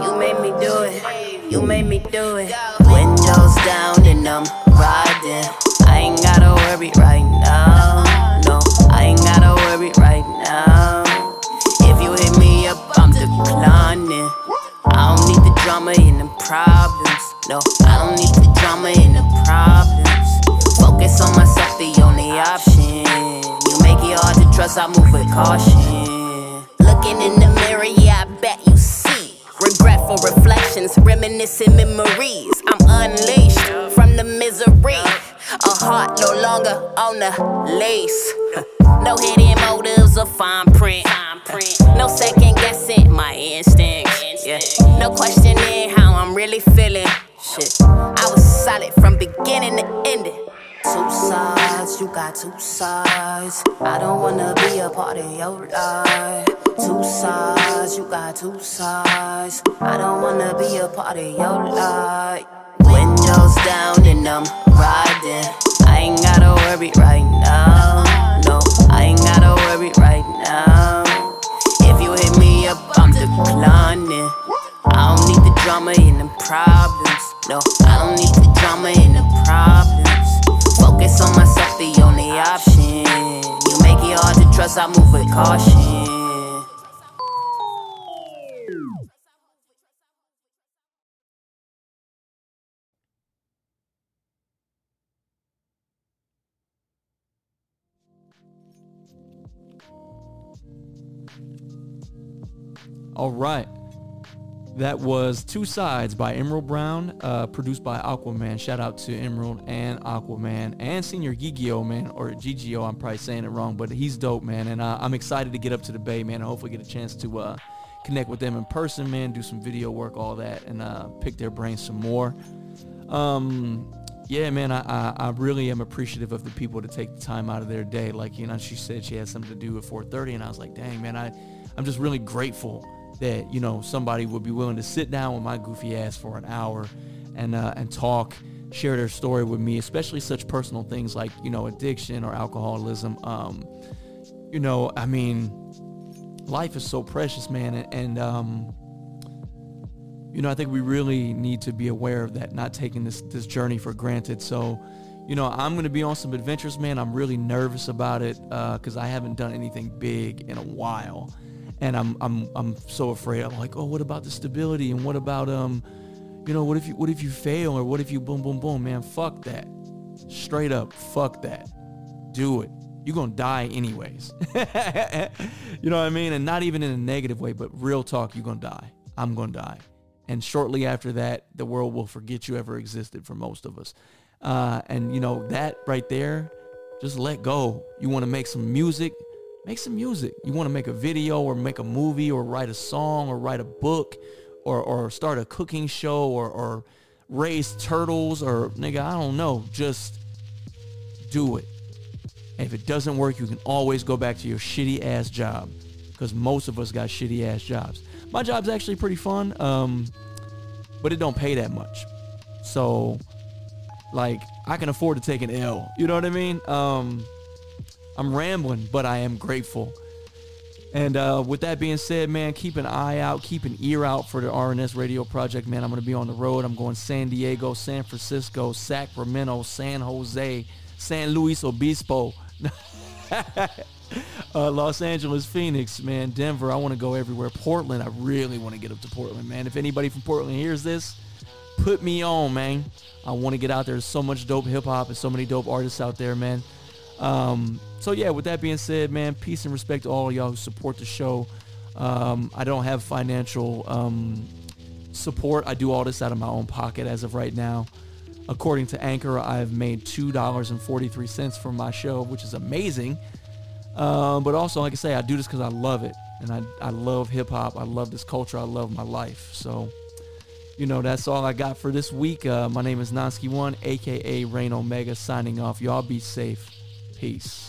You made me do it. You made me do it. Windows down and I'm riding. I ain't gotta worry right now. Worry right now. If you hit me up, I'm declining. I don't need the drama and the problems. No, I don't need the drama and the problems. Focus on myself, the only option. You make it hard to trust, I move with caution. Looking in the mirror, yeah, I bet you see. Regretful reflections, reminiscing memories. I'm unleashed from the misery. A heart no longer on the lace. No hidden motives or fine print. No second guessing my instincts. No questioning how I'm really feeling. Shit, I was solid from beginning to ending. Two sides, you got two sides. I don't wanna be a part of your life. Two sides, you got two sides. I don't wanna be a part of your life. Windows down and I'm riding. I ain't gotta worry right now. No, I ain't gotta worry right now. If you hit me up, I'm declining. I don't need the drama and the problems. No, I don't need the drama and the problems. Focus on myself, the only option. You make it hard to trust, I move with caution. All right. That was Two Sides by Imerald Brown, uh, produced by Aquaman. Shout out to Imerald and Aquaman and Senior Gigio, man, or Gigio. I'm probably saying it wrong, but he's dope, man. And uh, I'm excited to get up to the Bay, man, and hopefully get a chance to uh, connect with them in person, man, do some video work, all that, and uh, pick their brains some more. Um, yeah, man, I, I, I really am appreciative of the people to take the time out of their day. Like, you know, she said she had something to do at 4.30, and I was like, dang, man, I, I'm just really grateful that you know somebody would be willing to sit down with my goofy ass for an hour and uh, and talk share their story with me especially such personal things like you know addiction or alcoholism. Um, you know i mean life is so precious man and, and um, you know i think we really need to be aware of that not taking this this journey for granted. So you know i'm going to be on some adventures man. I'm really nervous about it because uh, i haven't done anything big in a while and I'm I'm I'm so afraid. I'm like, oh, what about the stability and what about um, you know, what if you what if you fail or what if you boom boom boom, man? Fuck that. Straight up, fuck that. Do it. You're gonna die anyways. you know what I mean? And not even in a negative way, but real talk, you're gonna die. I'm gonna die. And shortly after that, the world will forget you ever existed for most of us. Uh, and you know that right there, just let go. You want to make some music, make some music. You want to make a video or make a movie or write a song or write a book or, or start a cooking show or, or raise turtles or nigga, I don't know. Just do it. And if it doesn't work, you can always go back to your shitty ass job because most of us got shitty ass jobs. My job's actually pretty fun, um, but it don't pay that much. So, like, I can afford to take an L. You know what I mean? Um, I'm rambling, but I am grateful. And uh, with that being said, man, keep an eye out, keep an ear out for the RNS Radio Project, man. I'm going to be on the road. I'm going San Diego, San Francisco, Sacramento, San Jose, San Luis Obispo, uh, Los Angeles, Phoenix, man, Denver. I want to go everywhere. Portland, I really want to get up to Portland, man. If anybody from Portland hears this, put me on, man. I want to get out there. There's so much dope hip hop and so many dope artists out there, man. Um, so yeah, with that being said, man, peace and respect to all y'all who support the show. Um, I don't have financial um, support. I do all this out of my own pocket as of right now. According to Anchor, I've made two dollars and forty-three cents from my show, which is amazing. Um, but also, like I say, I do this because I love it, and I I love hip hop. I love this culture. I love my life. So, you know, that's all I got for this week. Uh, my name is Nonsky One, aka Rain Omega, signing off. Y'all be safe. Peace.